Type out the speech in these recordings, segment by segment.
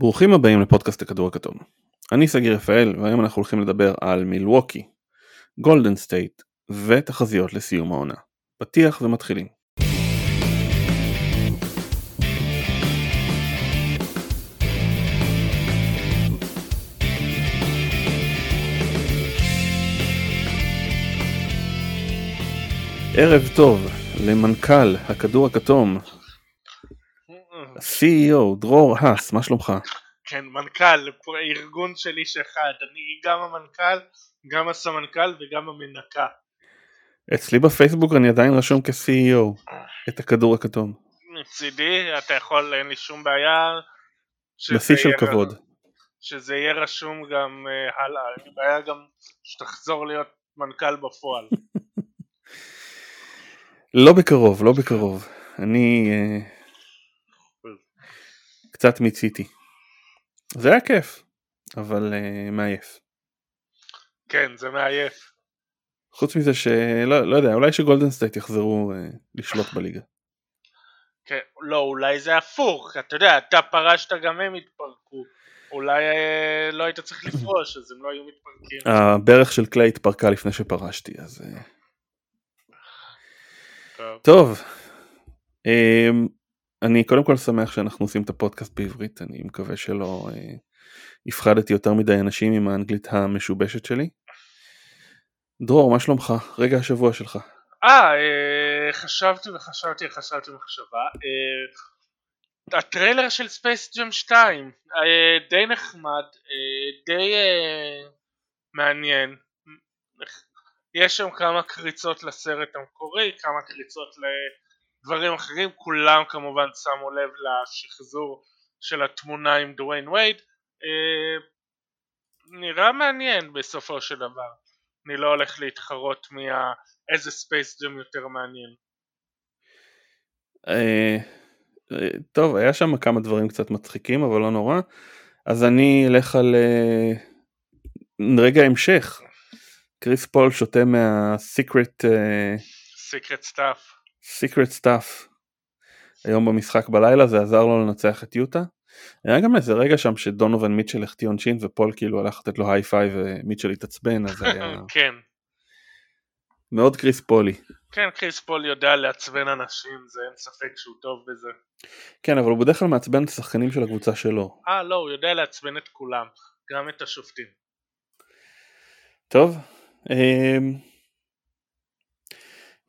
ברוכים הבאים לפודקאסט הכדור הכתום. אני סגי רפאל והיום אנחנו הולכים לדבר על מילווקי, גולדן סטייט ותחזיות לסיום העונה. פתיח ומתחילים. ערב טוב למנכ"ל הכדור הכתום, CEO דרור האס, מה שלומך? כן, מנכ"ל, ארגון של איש אחד, אני גם המנכ"ל, גם הסמנכ"ל וגם המנקה. אצלי בפייסבוק אני עדיין רשום כ-CEO את הכדור הכתום. מצידי, אתה יכול, אין לי שום בעיה. בשיא של כבוד. שזה יהיה רשום גם uh, הלאה, אין לי בעיה גם שתחזור להיות מנכ"ל בפועל. לא בקרוב, לא בקרוב. אני אה, קצת מיציתי. זה היה כיף, אבל אה, מעייף. כן, זה מעייף. חוץ מזה שלא לא יודע, אולי שגולדן סטייט יחזרו אה, לשלוט בליגה. כן, לא, אולי זה הפוך, אתה יודע, אתה פרשת גם הם התפרקו. אולי אה, לא היית צריך לפרוש, אז הם לא היו מתפרקים. הברך של קליי התפרקה לפני שפרשתי, אז... אה, טוב. טוב, אמ, אני קודם כל שמח שאנחנו עושים את הפודקאסט בעברית, אני מקווה שלא אה, הפחדתי יותר מדי אנשים עם האנגלית המשובשת שלי. דרור, מה שלומך? רגע השבוע שלך. אה, אה, חשבתי וחשבתי וחשבתי מחשבה. אה, הטריילר של ספייס ג'ם 2 אה, די נחמד, אה, די אה, מעניין. יש שם כמה קריצות לסרט המקורי, כמה קריצות לדברים אחרים, כולם כמובן שמו לב לשחזור של התמונה עם דוויין וייד. אה, נראה מעניין בסופו של דבר. אני לא הולך להתחרות מי ה... איזה ספייס ג'ם יותר מעניין. אה, אה, טוב, היה שם כמה דברים קצת מצחיקים, אבל לא נורא. אז אני אלך על אה, רגע המשך. קריס פול שותה מהסיקרט סיקרט סטאפ. סיקרט סטאפ היום במשחק בלילה זה עזר לו לנצח את יוטה. היה גם איזה רגע שם שדונובן מיטשל החטיא עונשין ופול כאילו הלך לתת לו היי פייב ומיטשל התעצבן אז היה כן. מאוד קריס פולי. כן, קריס פול יודע לעצבן אנשים, זה אין ספק שהוא טוב בזה. כן אבל הוא בדרך כלל מעצבן את השחקנים של הקבוצה שלו. אה, לא, הוא יודע לעצבן את כולם, גם את השופטים. טוב.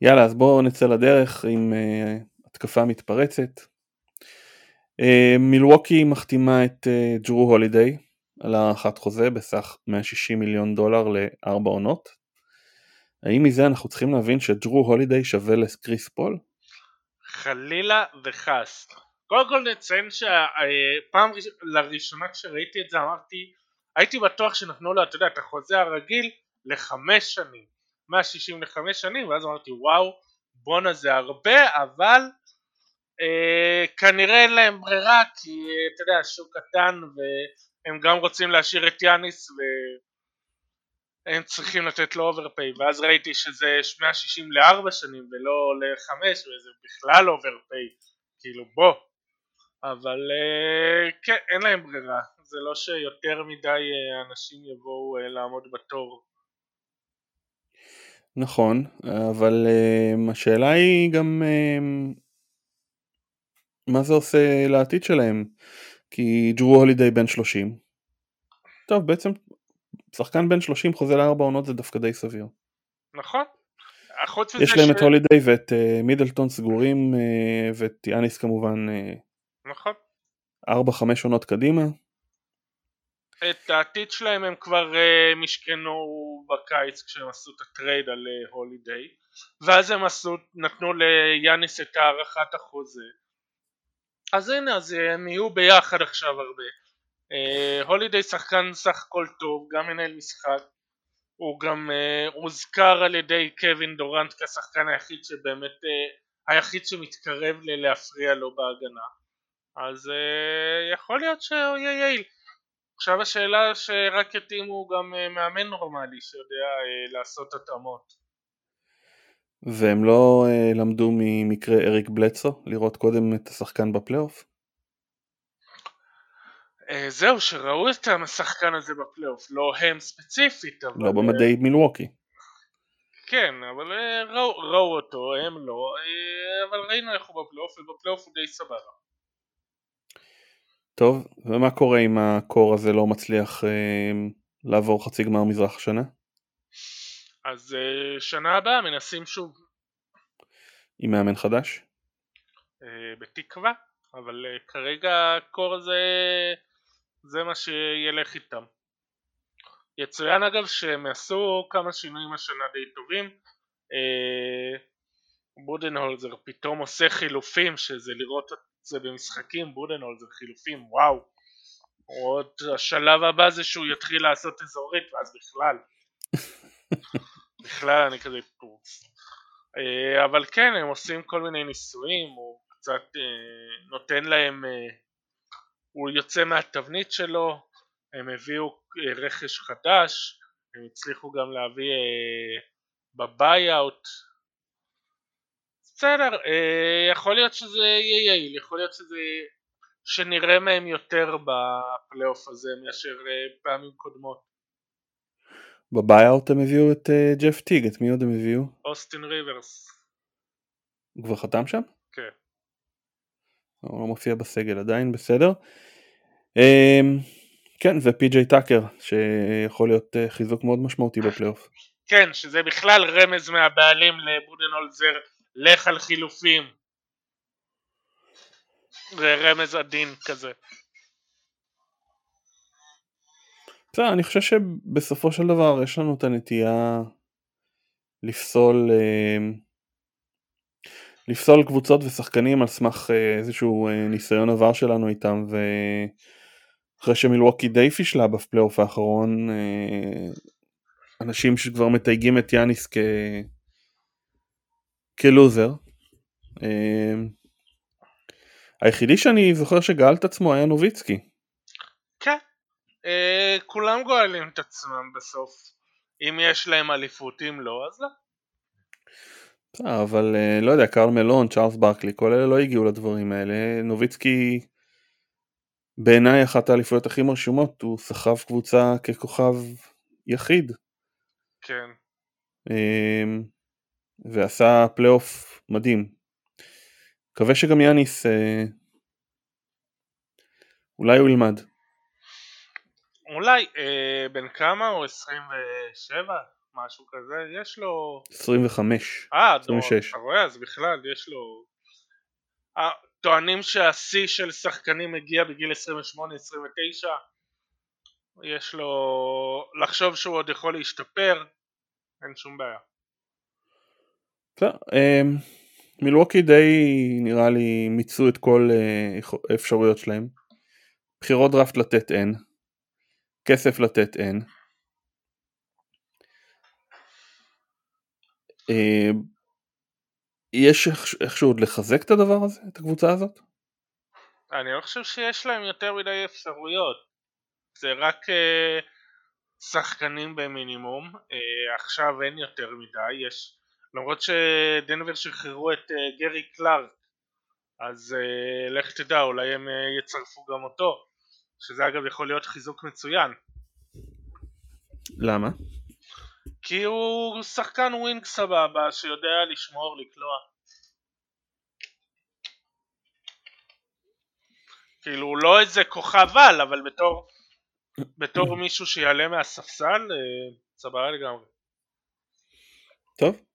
יאללה אז בואו נצא לדרך עם אה, התקפה מתפרצת. אה, מילווקי מחתימה את אה, ג'רו הולידיי על הארכת חוזה בסך 160 מיליון דולר לארבע עונות. האם מזה אנחנו צריכים להבין שג'רו הולידיי שווה לקריס פול? חלילה וחס. קודם כל נציין שהפעם לראשונה כשראיתי את זה אמרתי, הייתי בטוח שנתנו לו, אתה יודע, את החוזה הרגיל לחמש שנים. 160 5 שנים, ואז אמרתי וואו, בואנה זה הרבה, אבל אה, כנראה אין להם ברירה, כי אה, אתה יודע, השוק קטן והם גם רוצים להשאיר את יאניס והם צריכים לתת לו overpay, ואז ראיתי שזה 160 לארבע שנים ולא לחמש, וזה בכלל overpay, כאילו בוא. אבל אה, כן, אין להם ברירה, זה לא שיותר מדי אה, אנשים יבואו אה, לעמוד בתור. נכון, אבל um, השאלה היא גם um, מה זה עושה לעתיד שלהם, כי ג'רו הולידיי בן 30. טוב, בעצם שחקן בן 30 חוזה לארבע עונות זה דווקא די סביר. נכון. חוץ מזה יש להם ש- את הולידיי ואת uh, מידלטון סגורים uh, ואת יאניס כמובן uh, נכון. 4-5 עונות קדימה. את העתיד שלהם הם כבר uh, משכנו בקיץ כשהם עשו את הטרייד על uh, הולידיי. ואז הם עשו, נתנו ליאניס את הארכת החוזה. אז הנה אז אה, הם יהיו ביחד עכשיו הרבה. uh, הולידיי שחקן סך הכל טוב גם מנהל משחק. הוא גם uh, הוזכר על ידי קווין דורנט כשחקן היחיד שבאמת uh, היחיד שמתקרב ל- להפריע לו בהגנה. אז uh, יכול להיות שהוא יהיה יעיל עכשיו השאלה שרק יתאימו גם אה, מאמן נורמלי שיודע אה, לעשות התאמות. והם לא uh, למדו ממקרה אריק בלצו לראות קודם את השחקן בפלייאוף? אה, זהו, שראו את השחקן הזה בפלייאוף, לא הם ספציפית, אבל... לא במדי מילווקי. כן, אבל אה, ראו, ראו אותו, הם לא, אה, אבל ראינו איך הוא בפלייאוף, ובפלייאוף הוא די סבבה. טוב, ומה קורה אם הקור הזה לא מצליח אה, לעבור חצי גמר מזרח השנה? אז אה, שנה הבאה מנסים שוב. עם מאמן חדש? אה, בתקווה, אבל אה, כרגע הקור הזה זה מה שילך איתם. יצוין אגב שהם עשו כמה שינויים השנה די טובים. אה, בודנהולזר פתאום עושה חילופים שזה לראות את זה במשחקים בודנהולזר חילופים וואו. עוד השלב הבא זה שהוא יתחיל לעשות אזורית ואז בכלל. בכלל אני כזה פורס אה, אבל כן הם עושים כל מיני ניסויים הוא קצת אה, נותן להם הוא יוצא מהתבנית שלו הם הביאו רכש חדש הם הצליחו גם להביא בביי-אוט בסדר, אה, יכול להיות שזה יהיה יעיל, יכול להיות שזה... שנראה מהם יותר בפלייאוף הזה מאשר אה, פעמים קודמות. ב buyout הם הביאו את אה, ג'ף טיג, את מי עוד הם הביאו? אוסטין ריברס. הוא כבר חתם שם? כן. הוא לא מופיע בסגל עדיין, בסדר. אמ, כן, ופי.ג'יי טאקר, שיכול להיות אה, חיזוק מאוד משמעותי בפלייאוף. כן, שזה בכלל רמז מהבעלים לבודנהולזר לך על חילופים. זה רמז עדין כזה. בסדר, אני חושב שבסופו של דבר יש לנו את הנטייה לפסול אה, לפסול קבוצות ושחקנים על סמך אה, איזשהו אה, ניסיון עבר שלנו איתם ואחרי שמילווקי די פישלה בפלייאוף האחרון אנשים שכבר מתייגים את יאניס כ... כלוזר. אמ, היחידי שאני זוכר שגאל את עצמו היה נוביצקי. כן, אה, כולם גואלים את עצמם בסוף. אם יש להם אליפות, אם לא, אז לא. אבל אה, לא יודע, קרל מלון, צ'ארלס ברקלי, כל אלה לא הגיעו לדברים האלה. נוביצקי בעיניי אחת האליפויות הכי מרשימות, הוא סחב קבוצה ככוכב יחיד. כן. ועשה פלייאוף מדהים. מקווה שגם יאניס אה, אולי הוא ילמד. אולי, אה, בן כמה הוא? 27? משהו כזה? יש לו... 25. אה, 26. אתה רואה? אז בכלל יש לו... אה, טוענים שהשיא של שחקנים מגיע בגיל 28-29 יש לו... לחשוב שהוא עוד יכול להשתפר אין שום בעיה. אמ, מילווקי די נראה לי מיצו את כל אה, האפשרויות שלהם. בחירות דראפט לתת אין, כסף לתת אין. אמ, יש איכשהו עוד לחזק את הדבר הזה, את הקבוצה הזאת? אני לא חושב שיש להם יותר מדי אפשרויות. זה רק uh, שחקנים במינימום, עכשיו אין יותר מדי, יש למרות שדנבר שחררו את אה, גרי קלארק אז אה, לך תדע אולי הם אה, יצרפו גם אותו שזה אגב יכול להיות חיזוק מצוין. למה? כי הוא שחקן wing סבבה שיודע לשמור, לקלוע. כאילו הוא לא איזה כוכב על אבל בתור בתור מישהו שיעלה מהספסל סבבה לגמרי. טוב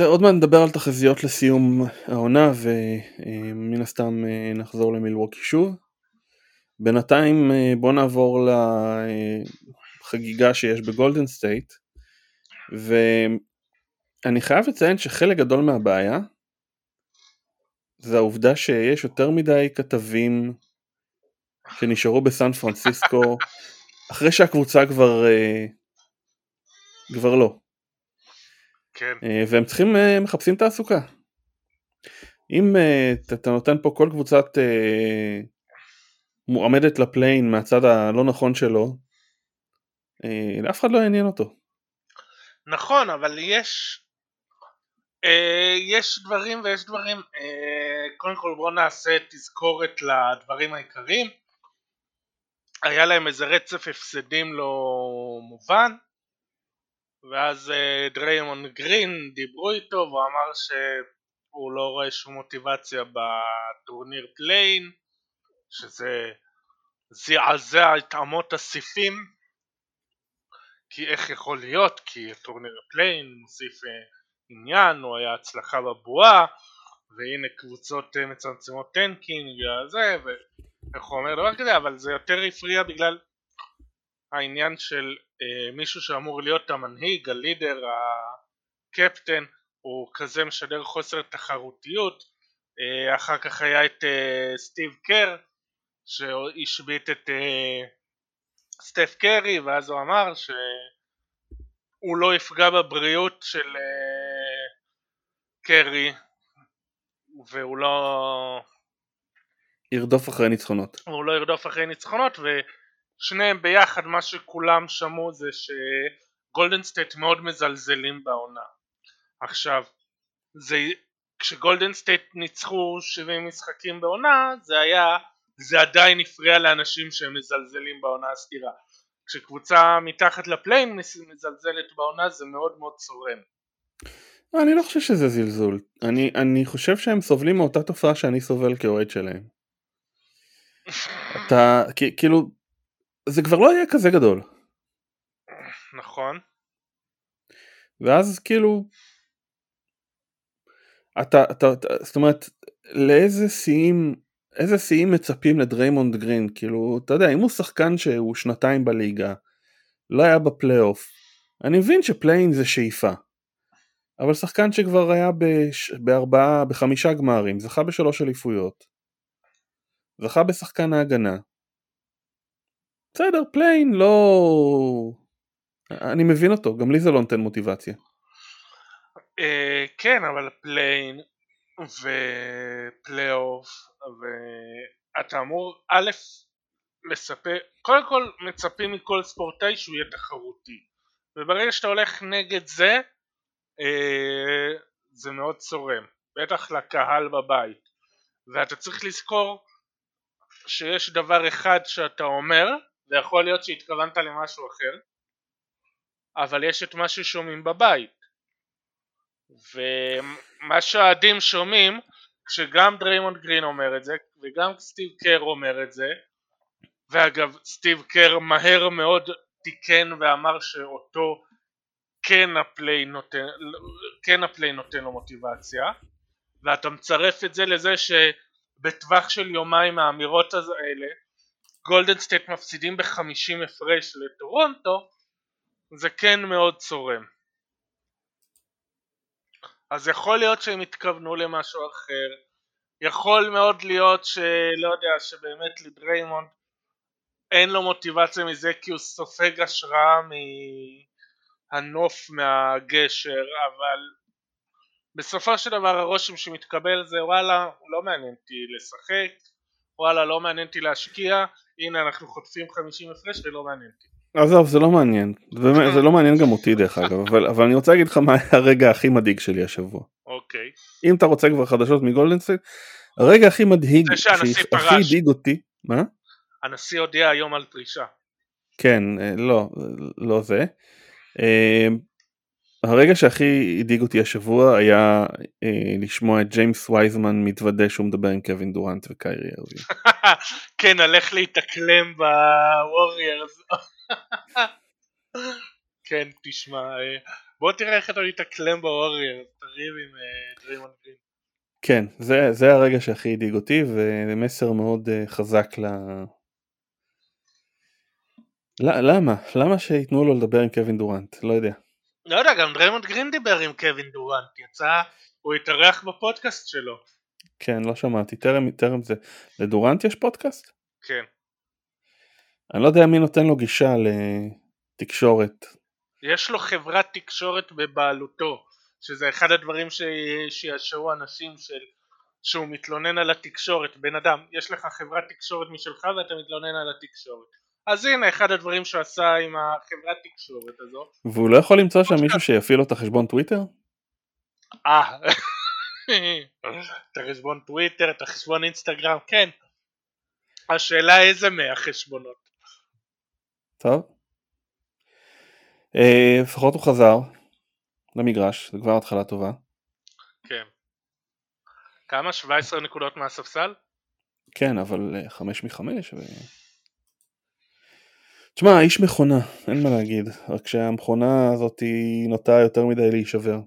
עוד מעט נדבר על תחזיות לסיום העונה ומן הסתם אה, נחזור למילווקי שוב. בינתיים אה, בוא נעבור לחגיגה שיש בגולדן סטייט ואני חייב לציין שחלק גדול מהבעיה זה העובדה שיש יותר מדי כתבים שנשארו בסן פרנסיסקו אחרי שהקבוצה כבר אה, כבר לא. כן. אה, והם צריכים, אה, מחפשים תעסוקה. אם אה, אתה נותן פה כל קבוצת מועמדת לפליין מהצד הלא נכון שלו, לאף אחד לא יעניין אותו. נכון, אבל יש יש דברים ויש דברים, קודם כל בואו נעשה תזכורת לדברים העיקריים. היה להם איזה רצף הפסדים לא מובן ואז אה, דריימונד גרין דיברו איתו והוא אמר שהוא לא רואה שום מוטיבציה בטורניר play-in שזה זעזע את אמות הסיפים. כי איך יכול להיות? כי טורניר play-in מוסיף אה, עניין הוא היה הצלחה בבועה והנה קבוצות אה, מצמצמות tanking וזה ואיך הוא אומר? דבר כזה אבל זה יותר הפריע בגלל העניין של אה, מישהו שאמור להיות המנהיג, ה leader, הקפטן הוא כזה משדר חוסר תחרותיות אה, אחר כך היה את אה, סטיב קר שהשבית את אה, סטף קרי ואז הוא אמר שהוא לא יפגע בבריאות של אה, קרי והוא לא ירדוף אחרי ניצחונות. הוא לא ירדוף אחרי ניצחונות ושניהם ביחד מה שכולם שמעו זה שגולדן סטייט מאוד מזלזלים בעונה עכשיו זה כשגולדן סטייט ניצחו 70 משחקים בעונה זה היה זה עדיין הפריע לאנשים שהם מזלזלים בעונה הסדירה כשקבוצה מתחת ל play-in מזלזלת בעונה זה מאוד מאוד צורם אני לא חושב שזה זלזול. אני, אני חושב שהם סובלים מאותה תופעה שאני סובל כאוהד שלהם. אתה, כאילו, זה כבר לא יהיה כזה גדול. נכון. ואז כאילו, אתה, אתה, אתה זאת אומרת, לאיזה שיאים, איזה שיאים מצפים לדריימונד גרין? כאילו, אתה יודע, אם הוא שחקן שהוא שנתיים בליגה, לא היה בפלייאוף, אני מבין ש play-in זה שאיפה. אבל שחקן שכבר היה בש... בארבעה, בחמישה גמרים, זכה בשלוש אליפויות, זכה בשחקן ההגנה. בסדר, play-in, לא... אני מבין אותו, גם לי זה לא נותן מוטיבציה. אה, כן, אבל play-in ופלייאוף ואתה אמור א' לספר, קודם כל מצפים מכל ספורטאי שהוא יהיה תחרותי וברגע שאתה הולך נגד זה אה, זה מאוד צורם, בטח לקהל בבית ואתה צריך לזכור שיש דבר אחד שאתה אומר ויכול להיות שהתכוונת למשהו אחר אבל יש את מה ששומעים בבית. ומה שהאוהדים שומעים כשגם דריימונד גרין אומר את זה וגם סטיב קר אומר את זה ואגב סטיב קר מהר מאוד תיקן ואמר שאותו כן ה play-in נותן, כן ה play-in נותן לו מוטיבציה ואתה מצרף את זה לזה שבטווח של יומיים האמירות האלה גולדן סטייט מפסידים בחמישים הפרש לטורונטו זה כן מאוד צורם. אז יכול להיות שהם התכוונו למשהו אחר. יכול מאוד להיות שלא יודע שבאמת לדריימונד אין לו מוטיבציה מזה כי הוא סופג השראה מ... הנוף מהגשר אבל בסופו של דבר הרושם שמתקבל זה וואלה לא מעניין אותי לשחק וואלה לא מעניין אותי להשקיע הנה אנחנו חוטפים 50 הפרש ולא מעניין אותי. עזוב זה לא מעניין. באמת, זה לא מעניין גם אותי דרך אגב אבל, אבל אני רוצה להגיד לך מה היה הרגע הכי מדאיג שלי השבוע. אוקיי. אם אתה רוצה כבר חדשות מגולדנסטייט הרגע הכי מדאיג שהכי הדאיג אותי מה? הנשיא הודיע היום על פרישה כן אה, לא לא זה. אה, הרגע שהכי הדאיג אותי השבוע היה אה, לשמוע את ג'יימס וייזמן מתוודה שהוא מדבר עם קווין דורנט וקיירי ארווינג. כן, הלך להתאקלם בווריירס. כן, תשמע, אה, בוא תראה איך אתה מתאקלם בווריירס, תריב עם דריימונד גרין. כן, זה, זה הרגע שהכי הדאיג אותי ומסר מאוד אה, חזק ל... למה? למה שייתנו לו לדבר עם קווין דורנט? לא יודע. לא יודע, גם דריימונד גרין דיבר עם קווין דורנט, יצא, הוא התארח בפודקאסט שלו. כן, לא שמעתי, טרם, טרם זה. לדורנט יש פודקאסט? כן. אני לא יודע מי נותן לו גישה לתקשורת. יש לו חברת תקשורת בבעלותו, שזה אחד הדברים שישגעו אנשים של... שהוא מתלונן על התקשורת, בן אדם, יש לך חברת תקשורת משלך ואתה מתלונן על התקשורת. אז הנה אחד הדברים שהוא עשה עם החברת תקשורת הזו. והוא לא יכול למצוא שם מישהו שיפעיל לו את החשבון טוויטר? אה, את החשבון טוויטר, את החשבון אינסטגרם, כן. השאלה איזה מהחשבונות. טוב. אה, לפחות הוא חזר למגרש, זה כבר התחלה טובה. כן. כמה? 17 נקודות מהספסל? כן, אבל אה, חמש מחמש. ו... תשמע, איש מכונה, אין מה להגיד, רק שהמכונה הזאת היא נוטה יותר מדי להישבר.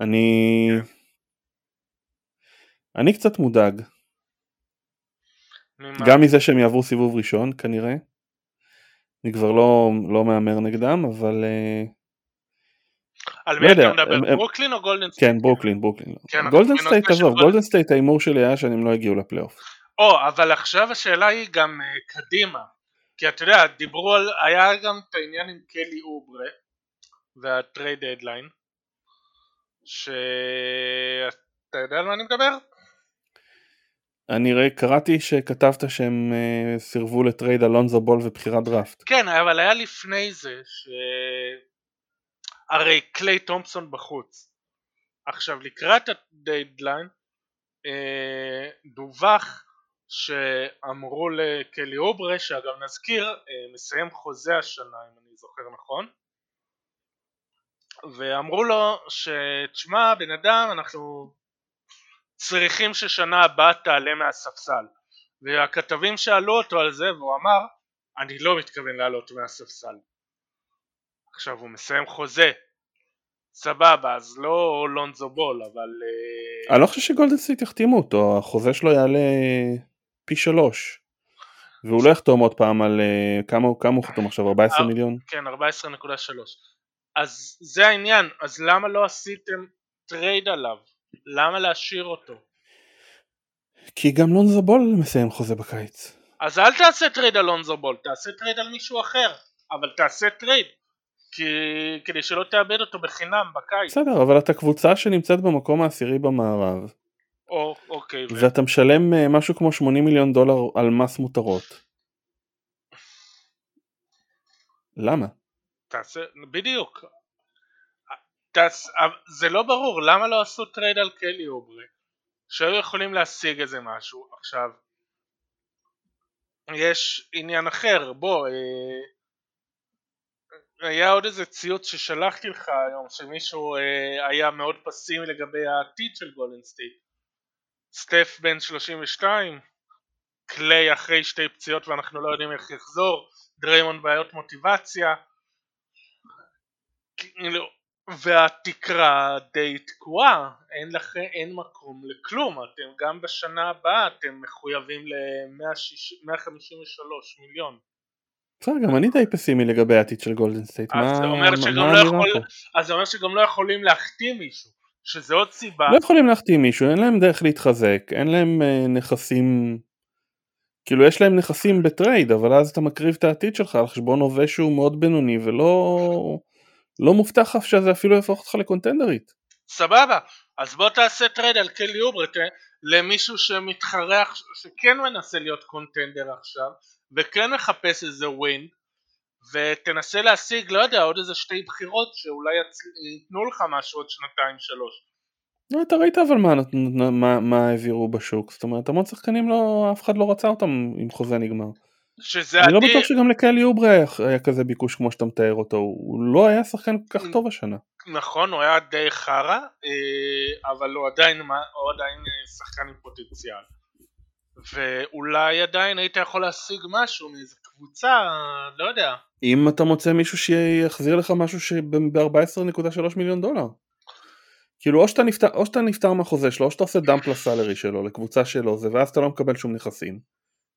אני... אני קצת מודאג. ממה? גם מזה שהם יעברו סיבוב ראשון כנראה. אני כבר לא, לא מהמר נגדם, אבל אה, על מי אתה מדבר? ברוקלין או גולדן סטייט? כן, ברוקלין, ברוקלין. כן, גולדן סטייט, עזוב, גולדן- גולדן סטייט ההימור שלי היה שהם לא יגיעו לפלייאוף. או, אבל עכשיו השאלה היא גם אה, קדימה. כי אתה יודע, דיברו על, היה גם את העניין עם קלי אוברה וה trade deadline, שאתה יודע על מה אני מדבר? אני רואה, קראתי שכתבת שהם אה, סירבו ל trade על לונזו בול ובחירת דראפט. כן, אבל היה לפני זה, ש... הרי קליי תומפסון בחוץ. עכשיו, לקראת הדדליין, אה, דווח שאמרו לקלי אוברה, שאגב נזכיר, אה, מסיים חוזה השנה, אם אני זוכר נכון, ואמרו לו שתשמע בן אדם אנחנו צריכים ששנה הבאה תעלה מהספסל. והכתבים שאלו אותו על זה והוא אמר אני לא מתכוון לעלות מהספסל. עכשיו הוא מסיים חוזה. סבבה אז לא לונזו בול אבל אה, אני לא חושב שגולדן סטייט יחתימו אותו, החוזה שלו יעלה פי שלוש. והוא לא יחתום עוד פעם על אה, כמה, כמה הוא חתום עכשיו, 14 אה, מיליון? כן 14.3 אז זה העניין אז למה לא עשיתם trade עליו למה להשאיר אותו כי גם לונזו בול מסיים חוזה בקיץ. אז אל תעשה trade על לונזו בול, תעשה trade על מישהו אחר, אבל תעשה trade, כי... כדי שלא תאבד אותו בחינם בקיץ. בסדר, אבל אתה קבוצה שנמצאת במקום העשירי במערב, או, אוקיי. ואתה משלם אה, משהו כמו 80 מיליון דולר על מס מותרות. למה? תעשה, בדיוק. תעש... זה לא ברור, למה לא עשו trade על קלי אוברה? שהיו יכולים להשיג איזה משהו. עכשיו, יש עניין אחר, בוא, אה... היה עוד איזה ציוץ ששלחתי לך היום, שמישהו אה, היה מאוד פסימי לגבי העתיד של גולדן סטייט. סטף בן 32, קליי אחרי שתי פציעות ואנחנו לא יודעים איך יחזור, דריימונד בעיות מוטיבציה, כאילו, והתקרה די תקועה, אין לכם, אין מקום לכלום, אתם גם בשנה הבאה אתם מחויבים ל-153 מיליון. בסדר, גם אני די פסימי לגבי העתיד של גולדן סטייט. מה לא יכול-? אז זה אומר שגם לא יכולים להחתים מישהו, שזה עוד סיבה, לא יכולים להחתים מישהו, אין להם דרך להתחזק, אין להם אה, נכסים, כאילו יש להם נכסים ב trade, אבל אז אתה מקריב את העתיד שלך על חשבון ההווה שהוא מאוד בינוני ולא לא מובטח לך שזה אפילו יהפוך אותך לקונטנדרית. סבבה, אז בוא תעשה trade על קלי אוברה למישהו שמתחרה, שכן מנסה להיות contender עכשיו, וכן מחפש איזה win, ותנסה להשיג, לא יודע, עוד איזה שתי בחירות שאולי ייתנו לך משהו עוד שנתיים שלוש. לא, אתה ראית אבל מה, מה, מה העבירו בשוק, זאת אומרת המון שחקנים לא, אף אחד לא רצה אותם עם חוזה נגמר. שזה אני לא עדיף, בטוח שגם לקלי אוברה היה, היה כזה ביקוש כמו שאתה מתאר אותו, הוא לא היה שחקן כל כך טוב השנה. נכון, הוא היה די חרא, אה, אבל הוא עדיין, הוא עדיין אה, שחקן עם פוטנציאל. ואולי עדיין היית יכול להשיג משהו מאיזה קבוצה, לא יודע. אם אתה מוצא מישהו שיחזיר לך משהו שב-14.3 מיליון דולר. כאילו או שאתה, נפטר, או שאתה נפטר מהחוזה שלו, או שאתה עושה דאמפ לסלרי שלו, לקבוצה שלו, זה, ואז אתה לא מקבל שום נכסים.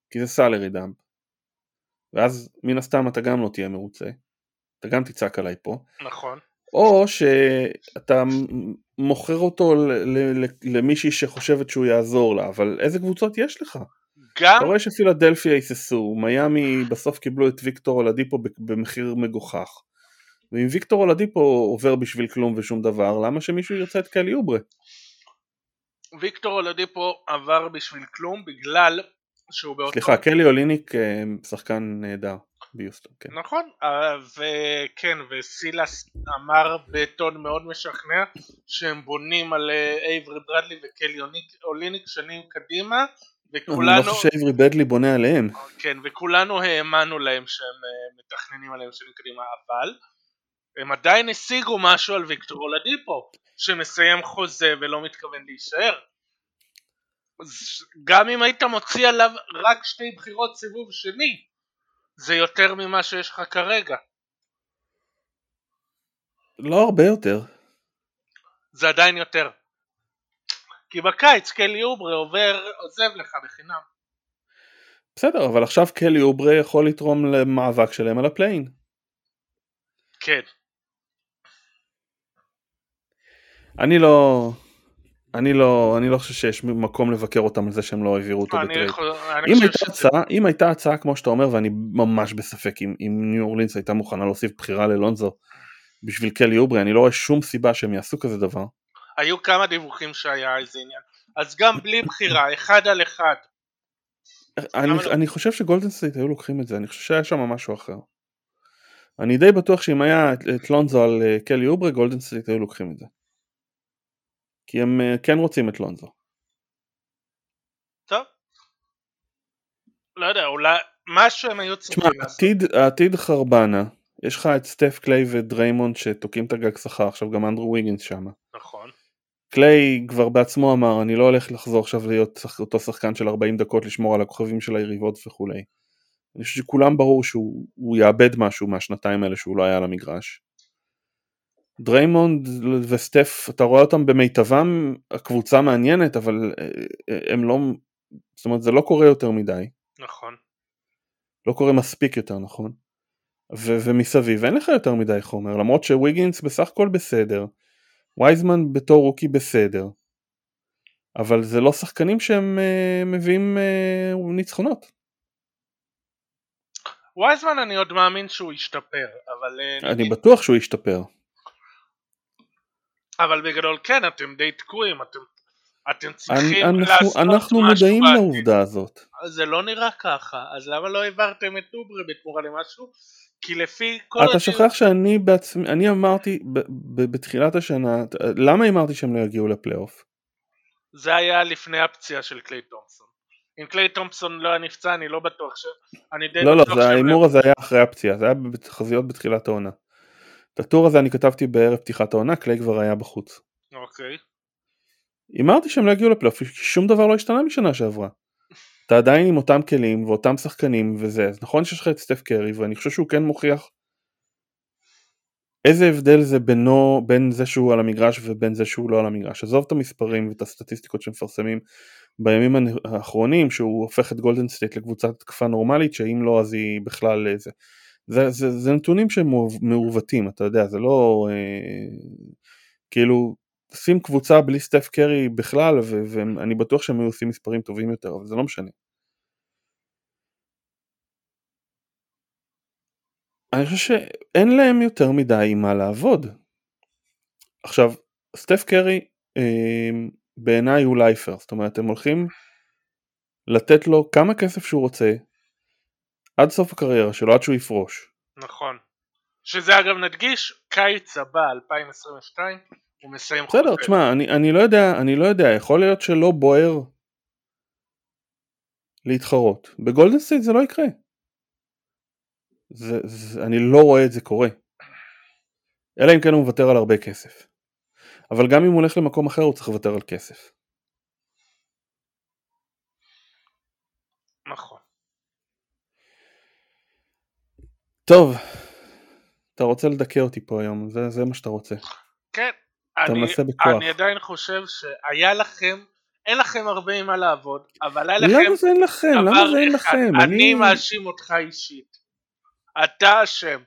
כי זה סלרי דאמפ. ואז מן הסתם אתה גם לא תהיה מרוצה. אתה גם תצעק עליי פה. נכון. או שאתה מוכר אותו למישהי שחושבת שהוא יעזור לה, אבל איזה קבוצות יש לך? גם, אתה רואה שפילדלפיה היססו, מיאמי בסוף קיבלו את ויקטור אולדיפו במחיר מגוחך. ואם ויקטור אולדיפו עובר בשביל כלום ושום דבר, למה שמישהו ירצה את קלי אוברה? ויקטור אולדיפו עבר בשביל כלום בגלל שהוא באותו... סליחה, קלי אוליניק אה, שחקן נהדר ביוסטון, כן. נכון, אה, וכן, וסילס אמר בטון מאוד משכנע שהם בונים על אה, אייברי ברדלי וקלי אוליניק- אוליניק שנים קדימה אני וכולנו... לא חושב שאיברי בדלי בונה עליהם. כן, וכולנו האמנו להם שהם אה, מתכננים עליהם שנים קדימה, אבל הם עדיין השיגו משהו על ויקטור אולדיפו, שמסיים חוזה ולא מתכוון להישאר. אז גם אם היית מוציא עליו רק שתי בחירות סיבוב שני, זה יותר ממה שיש לך כרגע. לא הרבה יותר. זה עדיין יותר. כי בקיץ קלי אוברה עובר, עוזב לך בחינם. בסדר, אבל עכשיו קלי אוברה יכול לתרום למאבק שלהם על ה play-in. כן. אני לא... אני לא, אני לא חושב שיש מקום לבקר אותם על זה שהם לא העבירו אותו ב trade. אם, שזה... אם הייתה הצעה כמו שאתה אומר ואני ממש בספק אם, אם ניו אורלינס הייתה מוכנה להוסיף בחירה ללונזו בשביל קלי אוברה אני לא רואה שום סיבה שהם יעשו כזה דבר. היו כמה דיווחים שהיה איזה עניין אז גם בלי בחירה אחד על אחד. אני, לא? אני חושב שגולדן סטייט היו לוקחים את זה אני חושב שהיה שם משהו אחר. אני די בטוח שאם היה את לונזו על אה, קלי אוברה גולדן סטייט היו לוקחים את זה. כי הם אה, כן רוצים את לונזו. טוב. לא יודע, אולי משהו הם היו צריכים לעשות. העתיד, העתיד חרבנה, יש לך את סטף קליי ודריימונד שתוקעים את הגג שכר, עכשיו גם אנדרו ויגינס שם. נכון. קליי כבר בעצמו אמר, אני לא הולך לחזור עכשיו להיות אותו שחקן של 40 דקות לשמור על הכוכבים של היריבות וכולי. אני חושב שכולם ברור שהוא יאבד משהו מהשנתיים האלה שהוא לא היה על המגרש. דריימונד וסטף, אתה רואה אותם במיטבם, הקבוצה מעניינת, אבל אה, אה, הם לא, זאת אומרת זה לא קורה יותר מדי. נכון. לא קורה מספיק יותר נכון. ו- ומסביב אין לך יותר מדי חומר, למרות שוויגינס בסך הכל בסדר, וייזמן בתור rookie בסדר, אבל זה לא שחקנים שהם אה, מביאים אה, ניצחונות. וייזמן אני עוד מאמין שהוא ישתפר, אבל... Uh, אני נגיד... בטוח שהוא ישתפר. אבל בגדול כן, אתם די תקועים, אתם, אתם צריכים אנחנו, לעשות אנחנו משהו מודעים בעתיד. לעובדה הזאת. זה לא נראה ככה, אז למה לא העברתם את דוברי בתמורה למשהו? כי לפי כל... אתה שוכח שאני בעצמי, אני אמרתי בתחילת השנה, למה אמרתי שהם לא יגיעו לפלייאוף? זה היה לפני הפציעה של קליי תומפסון. אם קליי תומפסון לא היה נפצע אני לא בטוח ש... אני די לא לא, ההימור הזה היה אחרי הפציעה, זה היה בתחזיות בתחילת העונה. את הטור הזה אני כתבתי בערב פתיחת העונה, קליי כבר היה בחוץ. אוקיי. הימרתי שהם לא יגיעו לפלייאוף, שום דבר לא השתנה משנה שעברה. אתה עדיין עם אותם כלים ואותם שחקנים וזה, אז נכון שיש לך את סטף קרי ואני חושב שהוא כן מוכיח איזה הבדל זה בינו, בין זה שהוא על המגרש ובין זה שהוא לא על המגרש. עזוב את המספרים ואת הסטטיסטיקות שמפרסמים בימים האחרונים שהוא הופך את גולדן סטייט לקבוצת התקפה נורמלית שאם לא אז היא בכלל איזה. זה, זה, זה נתונים שהם מעוותים, אתה יודע, זה לא אה, כאילו שים קבוצה בלי סטף קרי בכלל ואני בטוח שהם היו עושים מספרים טובים יותר, אבל זה לא משנה. אני חושב שאין להם יותר מדי עם מה לעבוד. עכשיו, סטף קרי אה, בעיניי הוא lifer, זאת אומרת הם הולכים לתת לו כמה כסף שהוא רוצה עד סוף הקריירה שלו, עד שהוא יפרוש. נכון. שזה אגב נדגיש, קיץ הבא 2022 הוא מסיים חוזה. בסדר, תשמע, אני, אני לא יודע, אני לא יודע, יכול להיות שלא בוער להתחרות. בגולדן סטייט זה לא יקרה. זה, זה, אני לא רואה את זה קורה. אלא אם כן הוא מוותר על הרבה כסף. אבל גם אם הוא הולך למקום אחר הוא צריך לוותר על כסף. נכון. טוב, אתה רוצה לדכא אותי פה היום, זה, זה מה שאתה רוצה. כן, אתה מנסה בכוח. אני עדיין חושב שהיה לכם, אין לכם הרבה עם מה לעבוד, אבל היה לכם למה זה אין לכם? למה זה אין לכם? אני, אני מאשים אותך אישית. אתה אשם.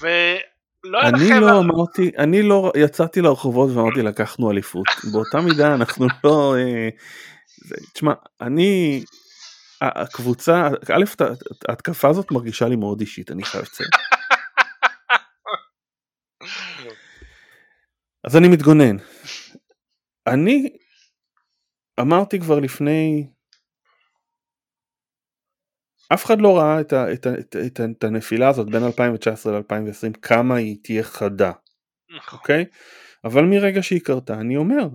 ולא היה לכם... אני לא אמרתי, אני לא יצאתי לרחובות ואמרתי לקחנו אליפות. באותה מידה אנחנו לא... אה, תשמע, אני... הקבוצה, א', ההתקפה הזאת מרגישה לי מאוד אישית, אני חייב לציין. אז אני מתגונן. אני אמרתי כבר לפני אף אחד לא ראה את, ה, את, ה, את, את, את הנפילה הזאת בין 2019 ל-2020 כמה היא תהיה חדה, נכון. אוקיי? אבל מרגע שהיא קרתה אני אומר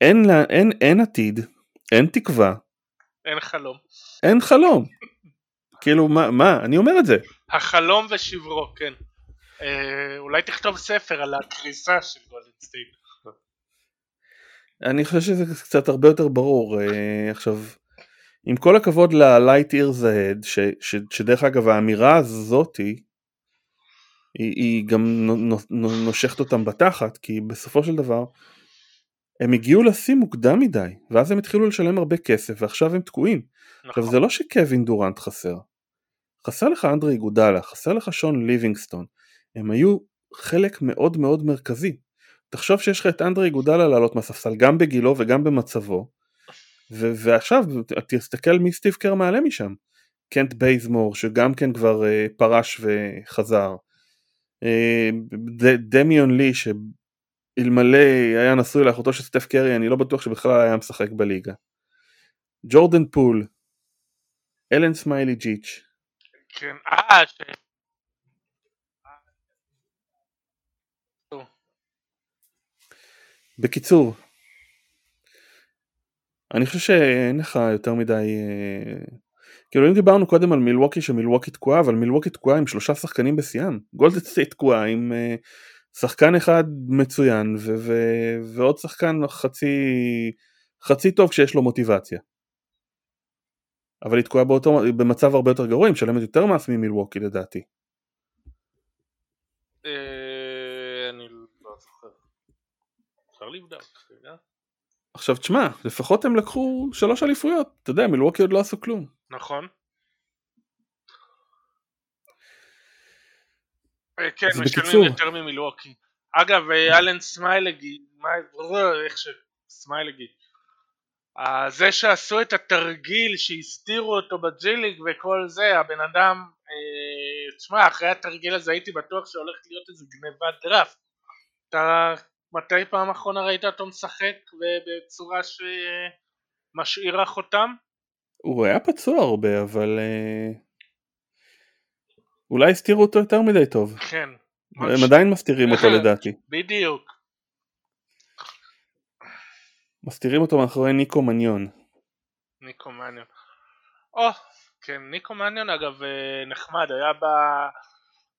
אין, אין, אין עתיד, אין תקווה, אין חלום. אין חלום. כאילו, מה, מה, אני אומר את זה. החלום ושברו, כן. אה, אולי תכתוב ספר על הקריסה של גולדן סטייט. אני חושב שזה קצת הרבה יותר ברור. אה, עכשיו, עם כל הכבוד ל-light ears ahead, ש, ש, שדרך אגב האמירה הזאתי, היא, היא גם נושכת אותם בתחת, כי בסופו של דבר, הם הגיעו לשיא מוקדם מדי, ואז הם התחילו לשלם הרבה כסף, ועכשיו הם תקועים. נכון. עכשיו זה לא שקווין דורנט חסר. חסר לך אנדרי גודלה, חסר לך שון ליבינגסטון. הם היו חלק מאוד מאוד מרכזי. תחשוב שיש לך את אנדרה איגודלה לעלות מהספסל גם בגילו וגם במצבו ו- ועכשיו תסתכל מי סטיב קר מעלה משם. קנט בייזמור שגם כן כבר אה, פרש וחזר. ד- דמיון לי שאלמלא היה נשוי לאחותו של סטף קרי אני לא בטוח שבכלל היה משחק בליגה. ג'ורדן פול אלן סמיילאגיץ' כן, אה, בקיצור, אני חושב שאין לך יותר מדי... אה, כאילו אם דיברנו קודם על מילווקי שמילווקי תקועה, אבל מילווקי תקועה עם שלושה שחקנים בשיאם. גולדד סטייט תקועה עם אה, שחקן אחד מצוין ו- ו- ועוד שחקן חצי, חצי טוב כשיש לו מוטיבציה. אבל היא תקועה באותו, במצב הרבה יותר גרוע, היא משלמת יותר מס ממילווקי לדעתי. אפשר לבדוק? עכשיו תשמע, לפחות הם לקחו שלוש אליפויות, אתה יודע, מלווקי עוד לא עשו כלום. נכון. אה, כן, משלמים יותר ממילווקי. אגב, אה, אלן סמיילגי, איך שסמיילגי, אה, זה שעשו את התרגיל שהסתירו אותו בג'יליג וכל זה, הבן אדם, תשמע, אחרי התרגיל הזה הייתי בטוח שהולכת להיות איזה גניבת דראפט. אתה מתי פעם אחרונה ראית אותו משחק בצורה שמשאירה חותם? הוא היה פצוע הרבה אבל uh, אולי הסתירו אותו יותר מדי טוב. כן. הם מש... עדיין מסתירים אותו לדעתי. בדיוק. מסתירים אותו מאחורי ניקו מניון. ניקו מניון. או, כן, ניקו מניון אגב אה, נחמד, היה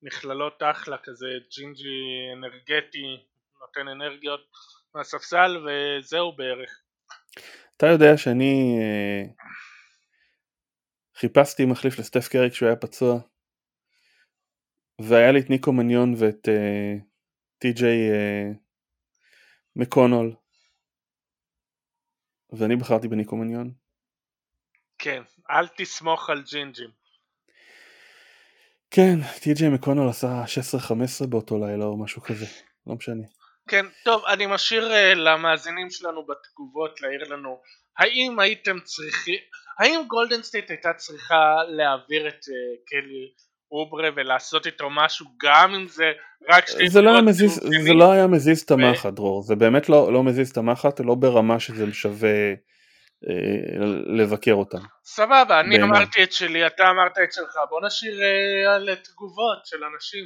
במכללות אחלה כזה ג'ינג'י אנרגטי נותן אנרגיות מהספסל וזהו בערך. אתה יודע שאני אה, חיפשתי מחליף לסטף קרי כשהוא היה פצוע והיה לי את ניקו מניון ואת אה, טי.ג'יי אה, מקונול ואני בחרתי בניקו מניון. כן, אל תסמוך על ג'ינג'ים. כן, טי.ג'יי מקונול עשה 16-15 באותו לילה או משהו כזה, לא משנה. כן, טוב, אני משאיר אה, למאזינים שלנו בתגובות להעיר לנו האם הייתם צריכים, האם גולדן סטייט הייתה צריכה להעביר את אה, קלי אוברה ולעשות איתו משהו גם אם זה רק שתי זה לא, מזיז, זה לא היה מזיז את המחט דרור, זה באמת לא, לא מזיז את המחט, לא ברמה שזה שווה אה, לבקר אותם. סבבה, אני בעיני. אמרתי את שלי, אתה אמרת את שלך, בוא נשאיר אה, לתגובות של אנשים.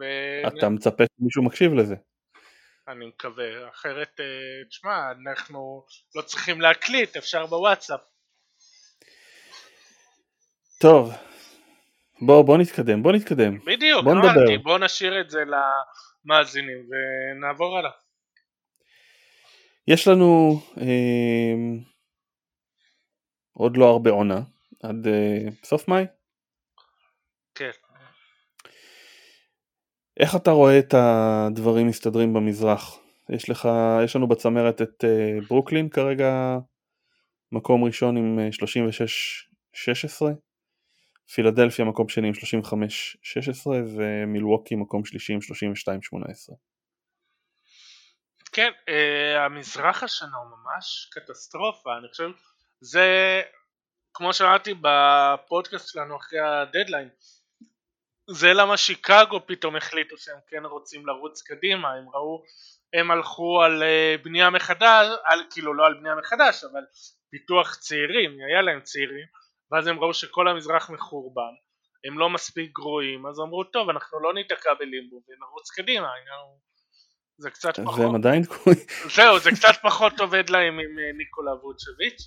ו... אתה מצפה שמישהו מקשיב לזה. אני מקווה, אחרת אה, תשמע, אנחנו לא צריכים להקליט, אפשר בוואטסאפ. טוב, בוא, בוא נתקדם, בוא נתקדם. בדיוק, בוא אמרתי, נדבר. בוא נשאיר את זה למאזינים ונעבור הלאה. יש לנו אה, עוד לא הרבה עונה, עד אה, סוף מאי. כן. איך אתה רואה את הדברים מסתדרים במזרח? יש לך, יש לנו בצמרת את uh, ברוקלין כרגע מקום ראשון עם 36-16, אה, פילדלפיה מקום שני עם 35-16 ומילווקי מקום שלישי עם 32-18. כן, uh, המזרח השנה הוא ממש קטסטרופה, אני חושב, זה כמו שאמרתי בפודקאסט שלנו אחרי הדדליין, זה למה שיקגו פתאום החליטו שהם כן רוצים לרוץ קדימה, הם ראו, הם הלכו על uh, בנייה מחדש, על, כאילו לא על בנייה מחדש, אבל פיתוח צעירים, היה להם צעירים, ואז הם ראו שכל המזרח מחורבן, הם לא מספיק גרועים, אז אמרו טוב אנחנו לא ניתקע בלימבו ונרוץ קדימה, זה קצת פחות, והם עדיין תקועים, זהו זה קצת פחות עובד להם עם אה, ניקולה ווצ'ביץ'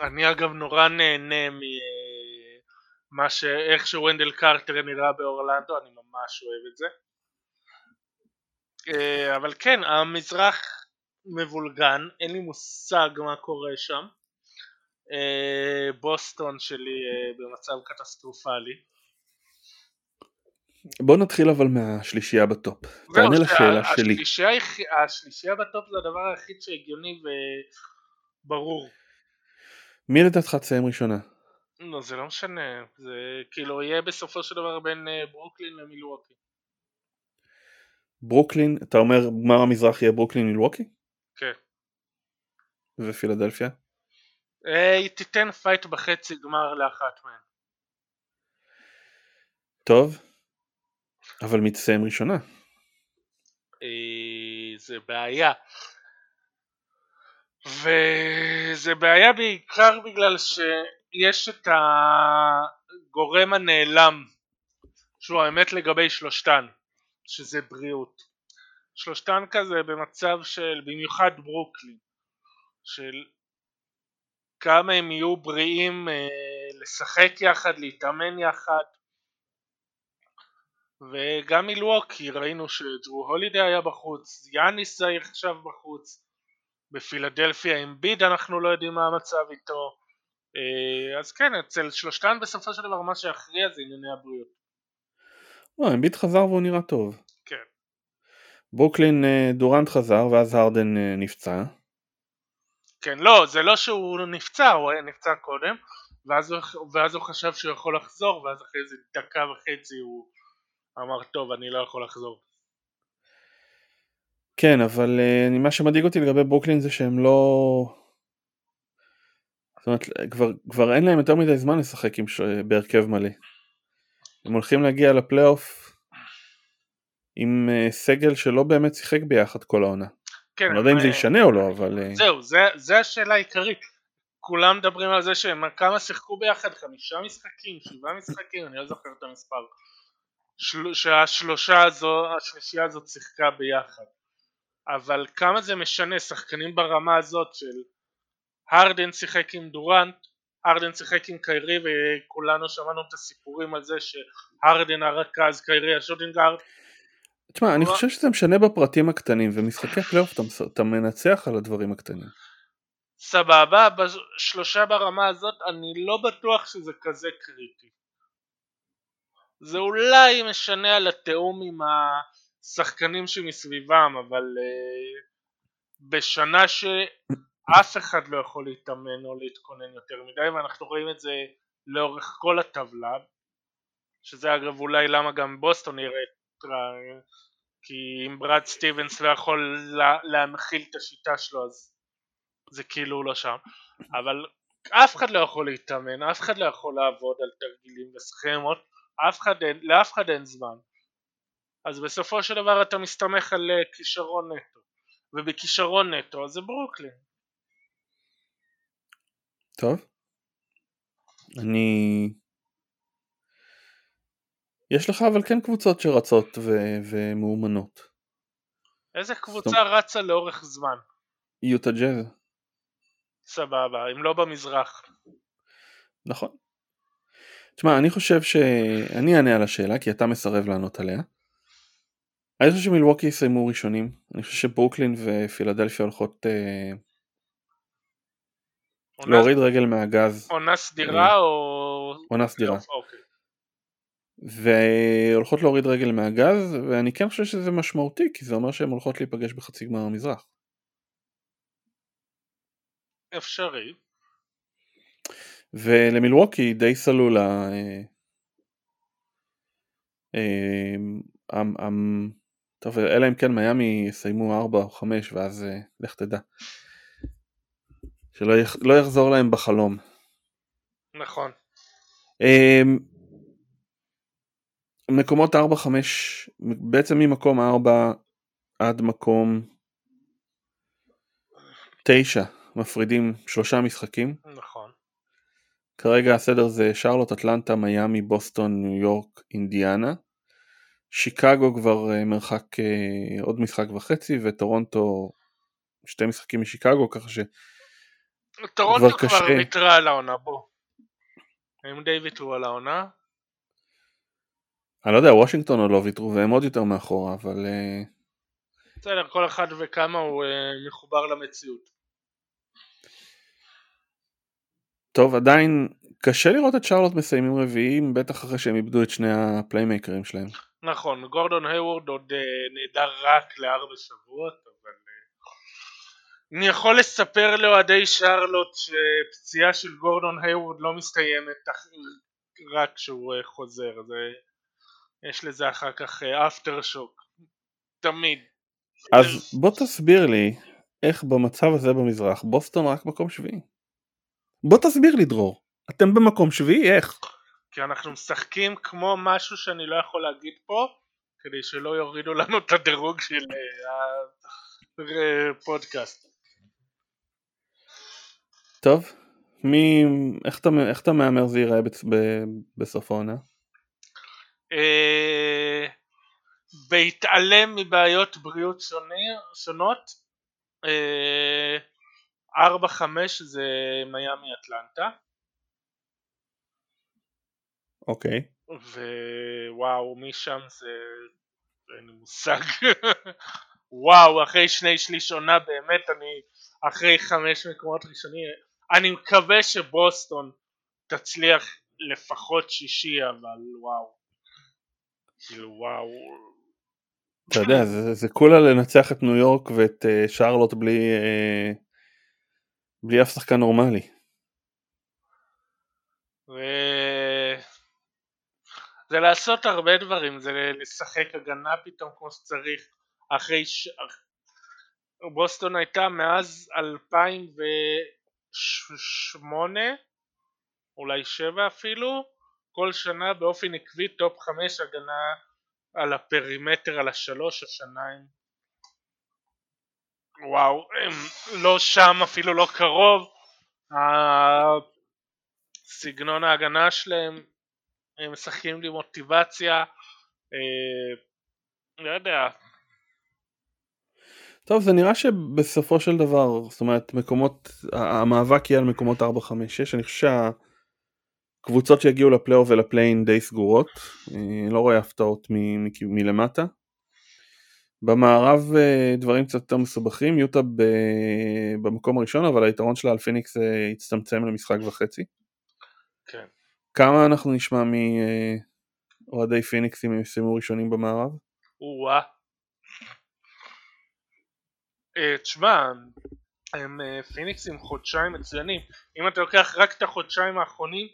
אני אגב נורא נהנה ממה ש... איך שוונדל קרטר נראה באורלנדו, אני ממש אוהב את זה. אה, אבל כן, המזרח מבולגן, אין לי מושג מה קורה שם. אה, בוסטון שלי אה, במצב קטסטרופלי. בוא נתחיל אבל מהשלישייה ב top. תענה לשאלה שלי. השלישייה ב top זה הדבר היחיד שהגיוני וברור. מי לדעתך תסיים ראשונה? לא, זה לא משנה. זה כאילו יהיה בסופו של דבר בין ברוקלין למילווקי. ברוקלין, אתה אומר גמר המזרח יהיה ברוקלין מילווקי? כן. ופילדלפיה? אה, היא תיתן fight בחצי גמר לאחת מהן. טוב, אבל מי תסיים ראשונה? אה, זה בעיה. וזה בעיה בעיקר בגלל שיש את הגורם הנעלם שהוא האמת לגבי שלושתן שזה בריאות. שלושתן כזה במצב של במיוחד ברוקלין של כמה הם יהיו בריאים אה, לשחק יחד, להתאמן יחד. וגם מלווקי ראינו שג'רו הולידי היה בחוץ, יאניס זה עכשיו בחוץ בפילדלפיה עם ביד אנחנו לא יודעים מה המצב איתו אז כן אצל שלושתן בסופו של דבר מה שיכריע זה ענייני הבריאות לא, אמביט חזר והוא נראה טוב. כן. ברוקלין אה, דורנט חזר ואז הרדן אה, נפצע. כן, לא, זה לא שהוא נפצע, הוא נפצע קודם, ואז הוא, ואז הוא חשב שהוא יכול לחזור, ואז אחרי איזה דקה וחצי הוא אמר, טוב, אני לא יכול לחזור. כן, אבל מה שמדאיג אותי לגבי ברוקלין זה שהם לא... זאת אומרת, כבר, כבר אין להם יותר מדי זמן לשחק עם ש... בהרכב מלא. הם הולכים להגיע לפלייאוף עם uh, סגל שלא באמת שיחק ביחד כל העונה. כן, אני לא יודע אם זה ישנה או לא, אבל... אה, זהו, זה, זה השאלה העיקרית. כולם מדברים על זה שהם כמה שיחקו ביחד, חמישה משחקים, שבעה משחקים, אני לא זוכר את המספר. של, שהשלושה הזו, השלישייה הזאת שיחקה ביחד. אבל כמה זה משנה, שחקנים ברמה הזאת של הרדן שיחק עם דורנט, הרדן שיחק עם קיירי וכולנו שמענו את הסיפורים על זה שהרדן הרכז, קיירי ה shooting guard תשמע, אני חושב שזה משנה בפרטים הקטנים, ומשחקי פלייאוף אתה, אתה מנצח על הדברים הקטנים. סבבה, בשלושה ברמה הזאת אני לא בטוח שזה כזה קריטי. זה אולי משנה על התיאום עם השחקנים שמסביבם, אבל אה, בשנה שאף אחד לא יכול להתאמן או להתכונן יותר מדי, ואנחנו רואים את זה לאורך כל הטבלה, שזה אגב אולי למה גם בוסטון נראית כי אם ברד סטיבנס לא יכול לה, להנחיל את השיטה שלו אז זה כאילו לא שם. אבל אף אחד לא יכול להתאמן, אף אחד לא יכול לעבוד על תרגילים וסכמות אף לאף אחד אין זמן. אז בסופו של דבר אתה מסתמך על אה, כישרון נטו. ובכישרון נטו זה ברוקלין טוב אני יש לך אבל כן קבוצות שרצות ו- ומאומנות. איזה קבוצה זאת... רצה לאורך זמן? יוטה ג'אז. סבבה, אם לא במזרח. נכון. תשמע, אני חושב שאני אענה על השאלה כי אתה מסרב לענות עליה. אני חושב שמילווקי יסיימו ראשונים. אני חושב שברוקלין ופילדלפיה הולכות אה, להוריד רגל מהגז. עונה סדירה אה, או... עונה סדירה. אוקיי. והולכות להוריד רגל מהגז ואני כן חושב שזה משמעותי כי זה אומר שהן הולכות להיפגש בחצי גמר המזרח. אפשרי. ולמילווקי די סלולה אה, אה, טוב אלא אם כן מיאמי יסיימו 4 או 5 ואז אה, לך תדע. שלא יח, לא יחזור להם בחלום. נכון. מקומות 4-5, בעצם ממקום 4 עד מקום 9 מפרידים שלושה משחקים. נכון. כרגע הסדר זה שרלוט, אטלנטה, מיאמי, בוסטון, ניו יורק, אינדיאנה. שיקגו כבר אה, מרחק אה, עוד משחק וחצי וטורונטו שתי משחקים משיקגו ככה טורונטו כבר כבר. ויתרה על העונה, בוא. הם די ויתרו על העונה. אני לא יודע, וושינגטון עוד לא ויתרו והם עוד יותר מאחורה, אבל אה, בסדר, כל אחד וכמה הוא אה, מחובר למציאות. טוב, עדיין קשה לראות את שרלוט מסיימים רביעים, בטח אחרי שהם איבדו את שני הפליימייקרים שלהם. נכון, גורדון היוורד עוד אה, נעדר רק לארבע שבועות, אני יכול לספר לאוהדי שרלוט שפציעה של גורדון היוורד לא מסתיימת רק כשהוא אה, חוזר, זה, יש לזה אחר כך אפטר שוק, תמיד. אז בוא תסביר לי איך במצב הזה במזרח בוסטון רק מקום שביעי. בוא תסביר לי דרור, אתם במקום שביעי איך? כי אנחנו משחקים כמו משהו שאני לא יכול להגיד פה, כדי שלא יורידו לנו את הדירוג של אה, הפודקאסט. טוב, מי, איך אתה, איך אתה מהמר זה ייראה בצ- ב- בסוף העונה? אה, בהתעלם מבעיות בריאות שונות, אה, 4-5 זה מיאמי אטלנטה, אוקיי. ווואו משם זה אין לי מושג, וואו אחרי שני שליש עונה באמת אני אחרי חמש מקומות ראשונים, אני מקווה שבוסטון תצליח לפחות שישי אבל וואו, כאילו וואו אתה יודע, זה, זה כולה לנצח את ניו יורק ואת uh, שרלוט בלי, uh, בלי אף שחקן נורמלי. ו... זה לעשות הרבה דברים, זה לשחק הגנה פתאום כמו שצריך אחרי ש... בוסטון הייתה מאז 2008 אולי 7 אפילו כל שנה באופן עקבי top 5 הגנה על ה perimeter על השלוש השנה הם וואו הם לא שם אפילו לא קרוב. סגנון ההגנה שלהם הם משחקים בלי מוטיבציה אה, לא יודע טוב, זה נראה שבסופו של דבר, זאת אומרת, מקומות, המאבק יהיה על מקומות 4-5-6, אני חושב שהקבוצות שיגיעו לפלייאוף ולפליין די סגורות, אני לא רואה הפתעות מ- מ- מלמטה. במערב אה, דברים קצת יותר מסובכים, יוטה ב- במקום הראשון, אבל היתרון שלה על פיניקס אה, הצטמצם למשחק וחצי. כן. כמה אנחנו נשמע מאוהדי פיניקס אם הם יסיימו ראשונים במערב? או-אה. אה, תשמע, הם אה, פיניקס עם חודשיים מצוינים. אם אתה לוקח רק את החודשיים האחרונים,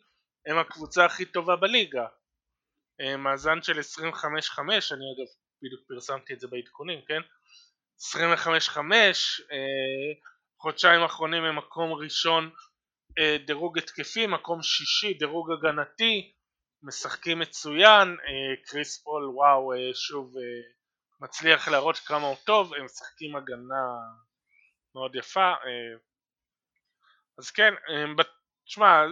הם הקבוצה הכי טובה בליגה. אה, מאזן של 25-5, אני אגב בדיוק פרסמתי את זה בעדכונים, כן? 25-5, אה, חודשיים האחרונים הם מקום ראשון דירוג התקפי, מקום שישי דירוג הגנתי, משחקים מצוין, קריס פול וואו שוב מצליח להראות כמה הוא טוב, הם משחקים הגנה מאוד יפה, אה, אז כן, אה, תשמע,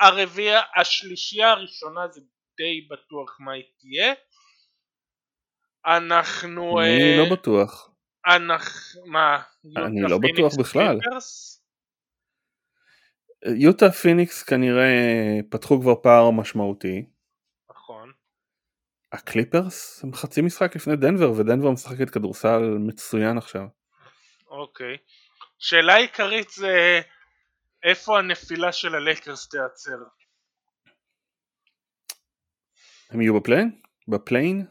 הרביעייה, השלישייה הראשונה זה די בטוח מה היא תהיה, אנחנו, אני אה, לא בטוח. אנחנו, מה, אני לא בטוח בכלל. קליפרס? יוטה פיניקס כנראה פתחו כבר פער משמעותי. הקליפרס הם חצי משחק לפני דנבר ודנבר משחקת כדורסל מצוין עכשיו. אוקיי. שאלה עיקרית זה איפה הנפילה של הלייקרס תיעצר. הם יהיו ב play-in? ב play-in?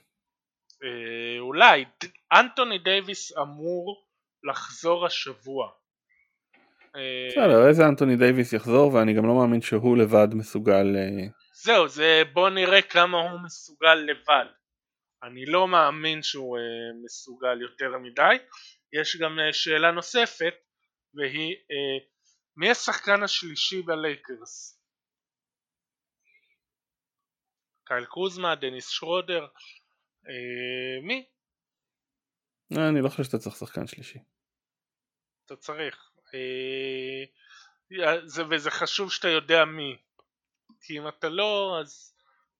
אה, אולי, אנטוני דייוויס אמור לחזור השבוע. אה, בסדר, איזה אנטוני דייוויס יחזור ואני גם לא מאמין שהוא לבד מסוגל... אה, זהו, זה בוא נראה כמה הוא מסוגל לבד. אני לא מאמין שהוא אה, מסוגל יותר מדי. יש גם אה, שאלה נוספת, והיא אה, מי השחקן השלישי בלייקרס? קייל קוזמה, דניס שרודר, אה, מי? אה, אני לא חושב שאתה צריך שחקן שלישי. אתה צריך. אה, זה, וזה חשוב שאתה יודע מי. כי אם אתה לא, אז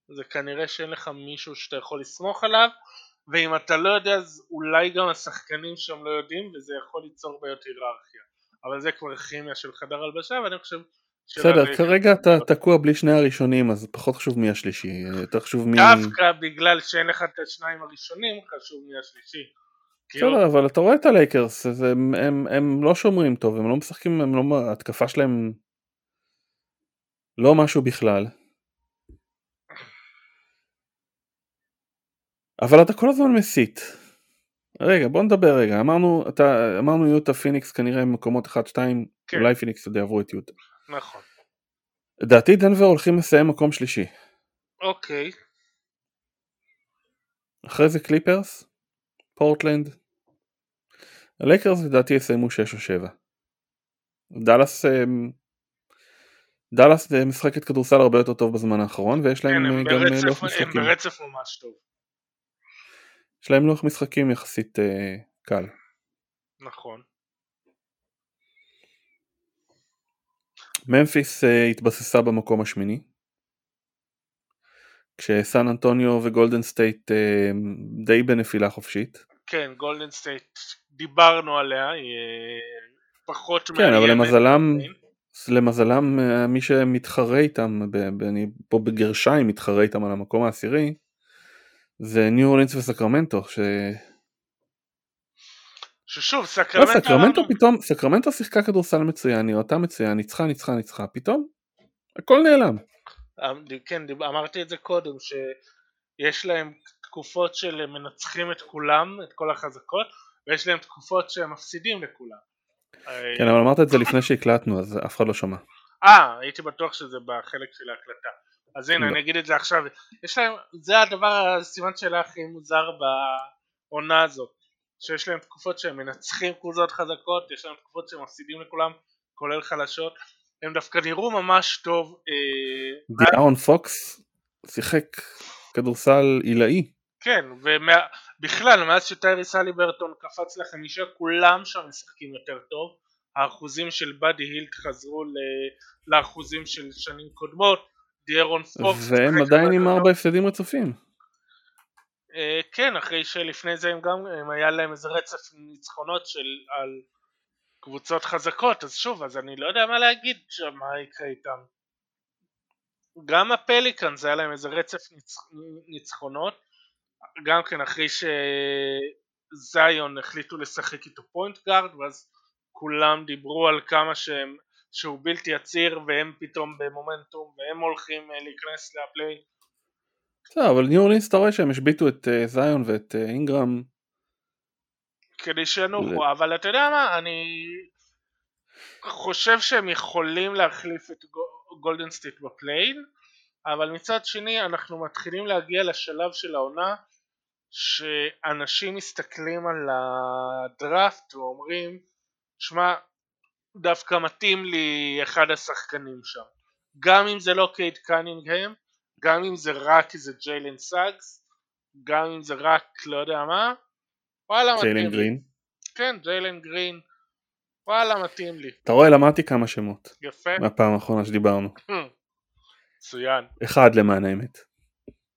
זה כנראה שאין לך מישהו שאתה יכול לסמוך עליו, ואם אתה לא יודע, אז אולי גם השחקנים שם לא יודעים, וזה יכול ליצור בעיות היררכיה. אבל זה כבר כימיה של חדר הלבשה ואני חושב בסדר, כרגע אתה תקוע בלי שני הראשונים אז פחות חשוב מי השלישי, יותר חשוב מי... דווקא בגלל שאין לך את השניים הראשונים חשוב מי השלישי. בסדר, אבל אתה רואה את הלייקרס, הם, לא שומרים טוב, הם לא משחקים, לא, ההתקפה שלהם לא משהו בכלל. אבל אתה כל הזמן מסיט. רגע, בוא נדבר רגע, אמרנו, אתה, אמרנו יוטה פיניקס כנראה במקומות 1-2, כן. אולי פיניקס עוד יעברו את יוטה. נכון. לדעתי דנבר הולכים לסיים מקום שלישי. אוקיי. אחרי זה קליפרס, פורטלנד, הלייקרס לדעתי יסיימו 6 או 7. דאלאס אמ, דאלאס משחקת כדורסל הרבה יותר טוב בזמן האחרון ויש להם כן, גם ברצף, לוח משחקים. הם ברצף ממש טוב. יש להם לוח משחקים יחסית אה, קל. נכון. ממפיס אה, התבססה במקום השמיני. כשסן אנטוניו וגולדן סטייט אה, די בנפילה חופשית. כן, גולדן סטייט דיברנו עליה, היא פחות כן, אבל למזלם, למזלם מי שמתחרה איתם, אני פה בגרשיים מתחרה איתם על המקום העשירי, זה ניו אורלינס וסקרמנטו, ש... ששוב, סקרמנטו... לא, סקרמנטו פתאום, סקרמנטו שיחקה כדורסל מצוין, אותה מצוין, ניצחה, ניצחה, ניצחה, פתאום הכל נעלם. כן, אמרתי את זה קודם, שיש להם תקופות של מנצחים את כולם, את כל החזקות, ויש להם תקופות שהם מפסידים לכולם. כן, אבל אמרת את זה לפני שהקלטנו, אז אף אחד לא שמע. אה, הייתי בטוח שזה בחלק של ההקלטה. אז הנה, לא. אני אגיד את זה עכשיו. יש להם, זה הדבר, הסימן שאלה הכי מוזר בעונה הזאת. שיש להם תקופות שהם מנצחים קבוצות חזקות, יש להם תקופות שהם מפסידים לכולם, כולל חלשות. הם דווקא נראו ממש טוב. אה, דיארון פוקס שיחק כדורסל עילאי. כן, ובכלל מאז שטייריס ברטון קפץ לחמישה כולם שם משחקים יותר טוב. האחוזים של באדי הילט חזרו לאחוזים של שנים קודמות. דיארון פוקס והם עדיין עם ארבע הפסדים רצופים. אה, כן אחרי שלפני זה הם גם הם היה להם איזה רצף ניצחונות של על קבוצות חזקות. אז שוב אז אני לא יודע מה להגיד שם מה יקרה איתם. גם הפליקנס היה להם איזה רצף ניצחונות גם כן אחרי שזיון החליטו לשחק איתו point guard ואז כולם דיברו על כמה שהם, שהוא בלתי עציר והם פתאום במומנטום והם הולכים אה, להיכנס ל play בסדר אבל ניו אורלינס אתה רואה שהם השביתו את אה, זיון ואת אה, אינגרם כדי שינוחו. אבל אתה יודע מה אני חושב שהם יכולים להחליף את גולדן סטייט ב play-in אבל מצד שני אנחנו מתחילים להגיע לשלב של העונה שאנשים מסתכלים על הדראפט ואומרים שמע דווקא מתאים לי אחד השחקנים שם. גם אם זה לא קייד קנינגהם גם אם זה רק איזה ג'יילן סאגס גם אם זה רק לא יודע מה וואלה מתאים לי. גרין. כן ג'יילן גרין. וואלה מתאים לי. אתה רואה למדתי כמה שמות. יפה. מהפעם האחרונה שדיברנו. מצוין. אחד למען האמת.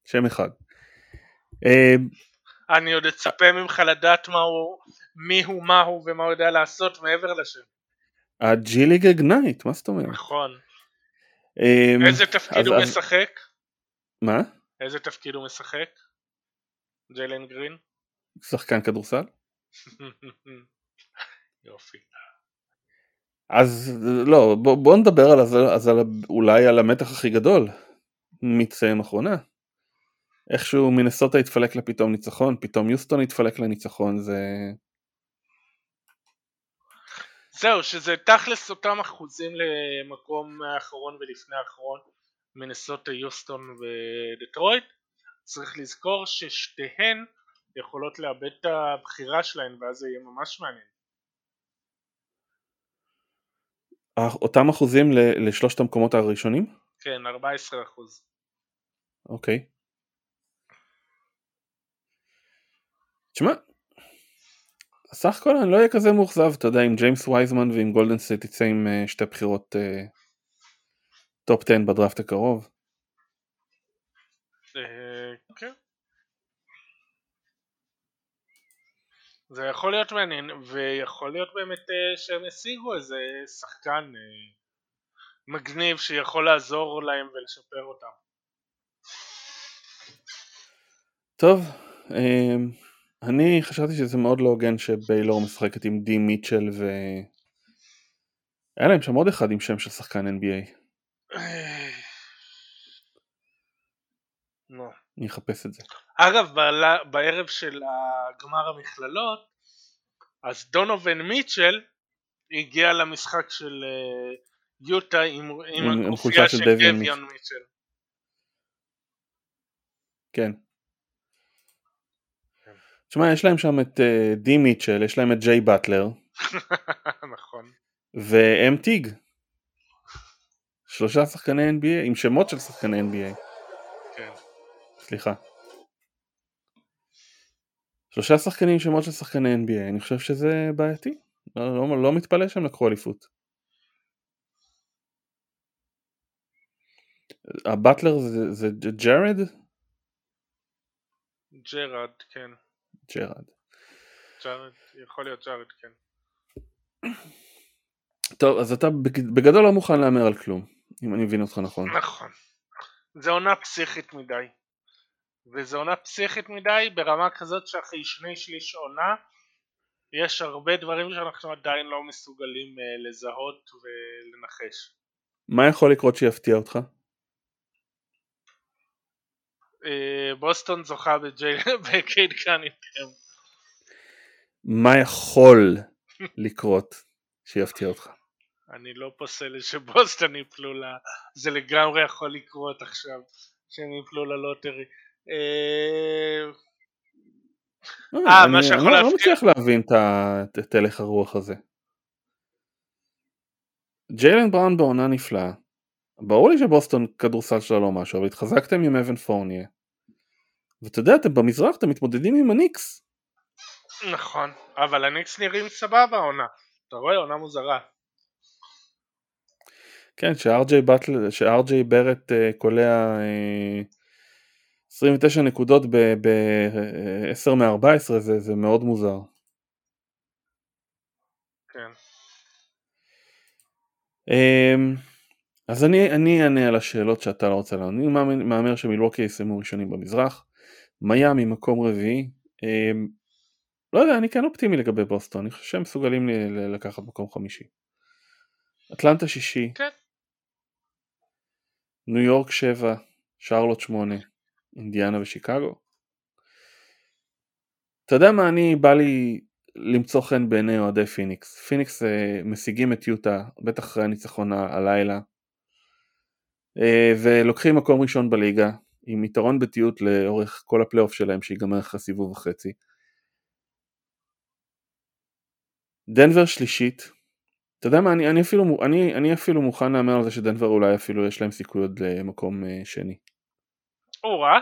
שם אחד אני עוד אצפה ממך לדעת מהו, מי הוא מה הוא ומה הוא יודע לעשות מעבר לשם. הג'י ליג אגנייט, מה זאת אומרת? נכון. אמ, איזה תפקיד הוא משחק? מה? איזה תפקיד הוא משחק? ג'יילן גרין? שחקן כדורסל? יופי. אז לא, בוא, בוא נדבר על, אז על, אולי על המתח הכי גדול מצטיין אחרונה. איכשהו מנסוטה התפלק לה פתאום ניצחון, פתאום יוסטון התפלק לניצחון, זה... זהו, שזה תכלס אותם אחוזים למקום האחרון ולפני האחרון, מנסוטה, יוסטון ודטרויט. צריך לזכור ששתיהן יכולות לאבד את הבחירה שלהן ואז זה יהיה ממש מעניין. אותם אחוזים לשלושת המקומות הראשונים? כן, 14 אחוז. אוקיי. תשמע, סך הכל אני לא אהיה כזה מאוכזב, אתה יודע, עם ג'יימס וייזמן ועם גולדן סטייט תצא עם אה, שתי בחירות top אה, 10 בדראפט הקרוב. אה, כן. זה יכול להיות מעניין, ויכול להיות באמת אה, שהם השיגו איזה שחקן אה, מגניב שיכול לעזור להם ולשפר אותם. טוב, אני חשבתי שזה מאוד לא הוגן שביילור משחקת עם די מיטשל ו... היה להם שם עוד אחד עם שם של שחקן NBA. נו. אני אחפש את זה. אגב, בערב של הגמר המכללות, אז דונובן מיטשל הגיע למשחק של אה, יוטה עם, עם חולצה של דביון מיטשל. כן. תשמע, יש להם שם את אה, די מיטשל, יש להם את ג'יי באטלר נכון. ואם טיג. שלושה שחקני NBA עם שמות של שחקני NBA. כן. סליחה. שלושה שחקנים עם שמות של שחקני NBA, אני חושב שזה בעייתי. לא, לא, לא מתפלא שהם לקחו אליפות. הבטלר זה, זה ג'רד? ג'רד, כן. ג'רד. ג'רד, יכול להיות ג'רד, כן. טוב, אז אתה בג- בגדול לא מוכן להמר על כלום, אם אני מבין אותך נכון. נכון. זה עונה פסיכית מדי. וזו עונה פסיכית מדי ברמה כזאת שאחרי שני שליש עונה יש הרבה דברים שאנחנו עדיין לא מסוגלים אה, לזהות ולנחש. מה יכול לקרות שיפתיע אותך? אה, בוסטון זוכה בקייד קניטם. מה יכול לקרות שיפתיע אותך? אני לא פוסל שבוסטון יפלו ל... זה לגמרי יכול לקרות עכשיו שהם יפלו ללוטרי. אה, אה, אני, מה שיכול אני לא- לא מצליח להבין את הלך הרוח הזה. ג'יילן בראון בעונה נפלאה. ברור לי שבוסטון כדורסל שלה לא משהו, אבל התחזקתם עם אבן פורניה. ואתה יודע, אתם במזרח, אתם מתמודדים עם הניקס. נכון, אבל הניקס נראים סבבה העונה. אתה רואה עונה מוזרה. כן, שאר.ג'יי באטל, שאר.ג'יי ברט אה, קולע אה, 29 נקודות ב-10 מ-14 זה, זה מאוד מוזר. כן. אמ, אז אני, אני אענה על השאלות שאתה לא רוצה לענות. אני מהמר שמילווקי יסיימו ראשונים במזרח, מיאמי מקום רביעי. אמ, לא יודע, אני כן אופטימי לגבי בוסטון, אני חושב שהם מסוגלים לקחת מקום חמישי. אטלנטה שישי, כן. ניו יורק שבע, שרלוט שמונה, אינדיאנה ושיקגו. אתה יודע מה, אני בא לי למצוא חן בעיני אוהדי פיניקס. פיניקס אה, משיגים את יוטה, בטח אחרי הניצחון הלילה, אה, ולוקחים מקום ראשון בליגה, עם יתרון בתיות לאורך כל הפלייאוף שלהם שיגמר אחרי סיבוב וחצי. דנבר שלישית, אתה יודע מה, אני, אני, אפילו, אני, אני אפילו מוכן להמר על זה שדנבר אולי אפילו יש להם סיכוי עוד למקום אה, שני. או-אה.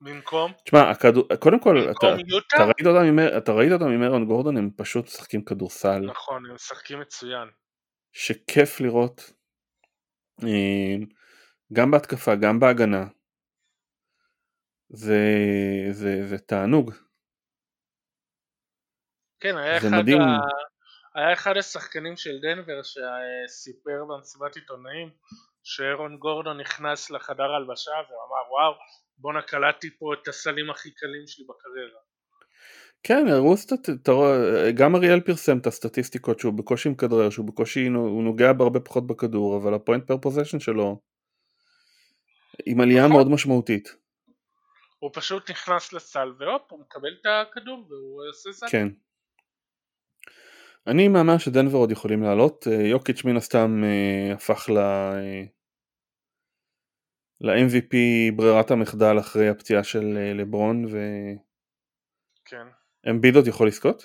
במקום? תשמע, הכדור, קודם כל, אתה, במקום יוטה? אתה ראית אותם עם, אתה ראית אותם עם אירון גורדון, הם פשוט משחקים כדורסל, נכון, הם משחקים מצוין. שכיף לראות, אה, גם בהתקפה, גם בהגנה, זה, זה, זה תענוג, כן, היה זה אחד, מדהים. ה... היה אחד השחקנים של דנבר שסיפר במסיבת עיתונאים שאירון גורדון נכנס לחדר הלבשה ואמר וואו בואנה קלטתי פה את הסלים הכי קלים שלי בקריירה. כן, הראו סטט... גם אריאל פרסם את הסטטיסטיקות שהוא בקושי מכדרר, שהוא בקושי, הוא נוגע בהרבה פחות בכדור, אבל הפוינט פר פוזיישן שלו עם עלייה נכון. מאוד משמעותית. הוא פשוט נכנס לסל והופ הוא מקבל את הכדור והוא עושה סל. כן. אני מהמר שדנבר עוד יכולים לעלות, אה, יוקיץ' מן הסתם אה, הפך ל... אה, ל-MVP ברירת המחדל אחרי הפציעה של לברון כן. ואמביד עוד יכול לזכות?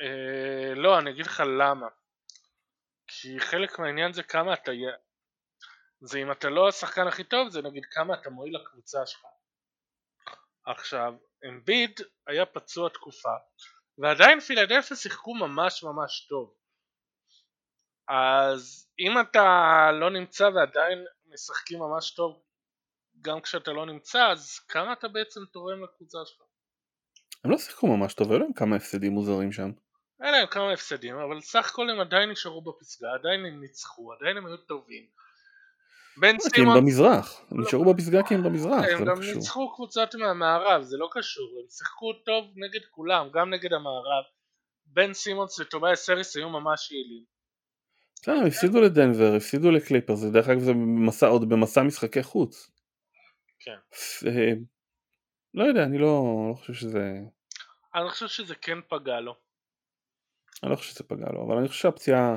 אה, לא אני אגיד לך למה. כי חלק מהעניין זה כמה אתה. זה אם אתה לא השחקן הכי טוב זה נגיד כמה אתה מועיל לקבוצה שלך. עכשיו אמביד היה פצוע תקופה ועדיין פילדלפיה שיחקו ממש ממש טוב. אז אם אתה לא נמצא ועדיין משחקים ממש טוב גם כשאתה לא נמצא אז כמה אתה בעצם תורם לקבוצה שלך? הם לא שיחקו ממש טוב, היו להם כמה הפסדים מוזרים שם. היה להם כמה הפסדים, אבל סך הכל הם עדיין נשארו בפסגה, עדיין הם ניצחו, עדיין הם היו טובים. בן כי הם סימון, במזרח, הם נשארו בפסגה כי הם במזרח, הם זה לא גם קשור. ניצחו קבוצות מהמערב, זה לא קשור, הם שיחקו טוב נגד כולם, גם נגד המערב. בן סימונס וטובייס סריס היו ממש יעילים. בסדר, הם הפסידו לדנבר, הפסידו לקליפרס, דרך אגב זה עוד במסע משחקי חוץ. כן. לא יודע, אני לא, לא חושב שזה, אני חושב שזה כן פגע לו. אני לא חושב שזה פגע לו, אבל אני חושב שהפציעה,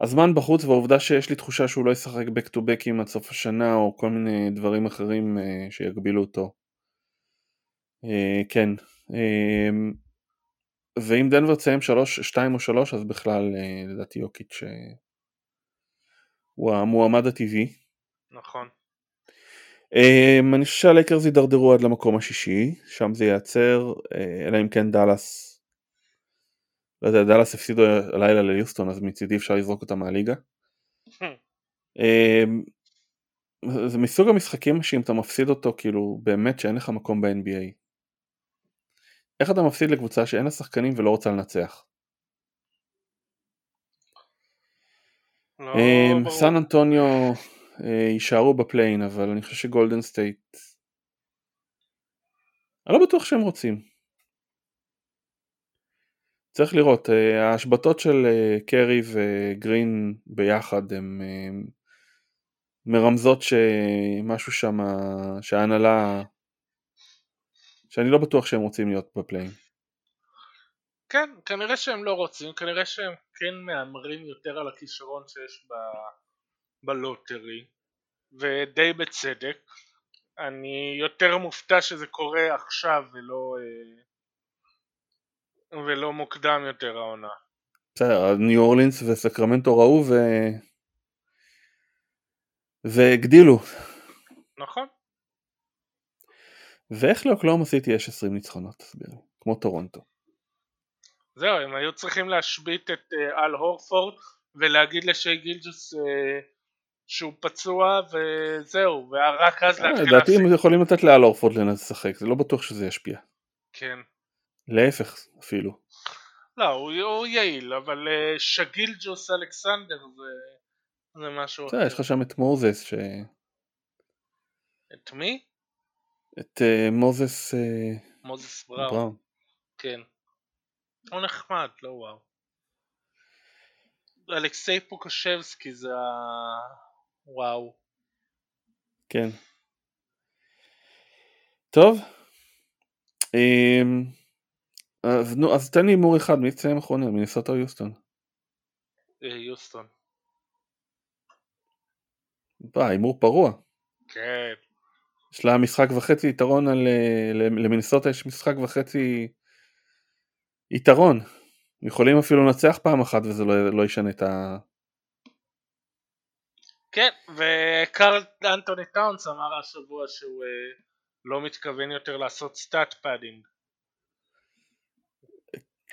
הזמן בחוץ והעובדה שיש לי תחושה שהוא לא ישחק back to backים עד סוף השנה או כל מיני דברים אחרים אה, שיגבילו אותו. אה, כן. אה, ואם דנבר תסיים 2 או 3 אז בכלל אה, לדעתי יוקיץ' אה, הוא המועמד הטבעי. נכון. Um, אני חושב שהלייקרס יידרדרו עד למקום השישי, שם זה ייעצר, uh, אלא אם כן דאלאס, לא יודע, דאלאס הפסידו הלילה ליוסטון, אז מצידי אפשר לזרוק אותם מהליגה. Um, זה מסוג המשחקים שאם אתה מפסיד אותו, כאילו, באמת שאין לך מקום ב-NBA. איך אתה מפסיד לקבוצה שאין לה שחקנים ולא רוצה לנצח? לא אמ. סן אנטוניו יישארו ב play-in, אבל אני חושב שגולדן סטייט... אני לא בטוח שהם רוצים. צריך לראות, אה, ההשבתות של אה, קרי וגרין ביחד הם אה, מרמזות שמשהו שם, שההנהלה, שאני לא בטוח שהם רוצים להיות ב play-in. כן, כנראה שהם לא רוצים, כנראה שהם כן מהמרים יותר על הכישרון שיש ב... בלוטרי, ודי בצדק. אני יותר מופתע שזה קורה עכשיו ולא, אה, ולא מוקדם יותר העונה. בסדר, ניו אורלינס וסקרמנטו ראו ו... והגדילו. נכון? ואיך לאוקלאומה סיטי יש 20 ניצחונות, תסביר לי, כמו טורונטו. זהו, הם היו צריכים להשבית את אה, אל הורפורד ולהגיד לשי גילג'וס אה, שהוא פצוע וזהו, ורק אז אה, להתחיל לדעתי להשיג. הם יכולים לתת לאל אורפורד לשחק, זה לא בטוח שזה ישפיע. כן. להפך אפילו. לא, הוא, הוא יעיל, אבל אה, שגילג'וס אלכסנדר זה, זה משהו בסדר, יש לך שם את מוזס, ש... את מי? את אה, מוזס מוזס בראון. בראון. כן. הוא נחמד, לא וואו. אלכסיי פוקושבסקי זה ה... וואו. כן. טוב. אמ, אז נו, אז תן לי הימור אחד, מי יצא עם אחרונה? מינסוטה או יוסטון? אה, יוסטון. וואי, הימור פרוע. כן. יש לה משחק וחצי יתרון על... אה, למינסוטה יש משחק וחצי יתרון. יכולים אפילו לנצח פעם אחת וזה לא, לא ישנה את ה... כן, וקרל אנטוני טאונס אמר השבוע שהוא אה, לא מתכוון יותר לעשות stat padding.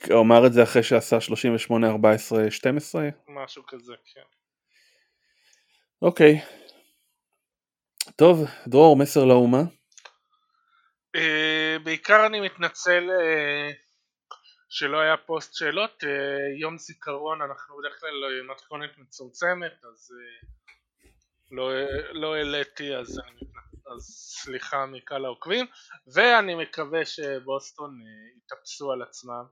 הוא אמר את זה אחרי שעשה 38, 14, 12? משהו כזה, כן. אוקיי. טוב, דרור, מסר לאומה. אה, בעיקר אני מתנצל אה, שלא היה פוסט שאלות, אה, יום זיכרון אנחנו בדרך כלל מתכונת מצומצמת אז אה, לא, לא העליתי אז, אז סליחה מקהל העוקבים ואני מקווה שבוסטון אה, יתאפסו על עצמם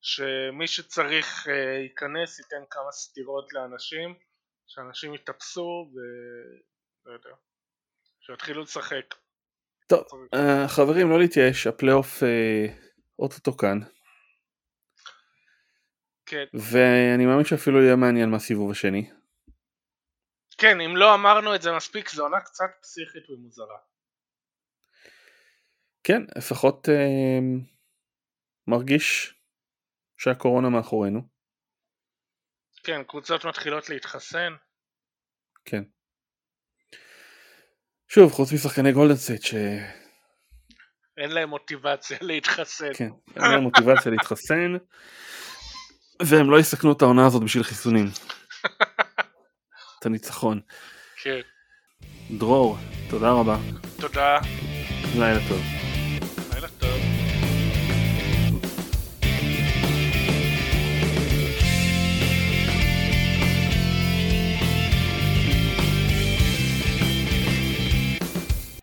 שמי שצריך אה, ייכנס ייתן כמה סטירות לאנשים שאנשים יתאפסו ו... לא יודע, שיתחילו לשחק. טוב, אה, חברים, לא להתייאש, הפלייאוף אוטוטו כאן, כן, ואני מאמין שאפילו יהיה מעניין מהסיבוב השני. כן, אם לא אמרנו את זה מספיק, זו עונה קצת פסיכית ומוזרה. כן, לפחות אה, מרגיש שהקורונה מאחורינו. כן, קבוצות מתחילות להתחסן. כן. שוב, חוץ משחקני גולדן סטייט, שאין אין להם מוטיבציה להתחסן. כן, להם מוטיבציה להתחסן, והם לא יסכנו את העונה הזאת בשביל חיסונים. את הניצחון. כן. דרור, תודה רבה. תודה. לילה טוב.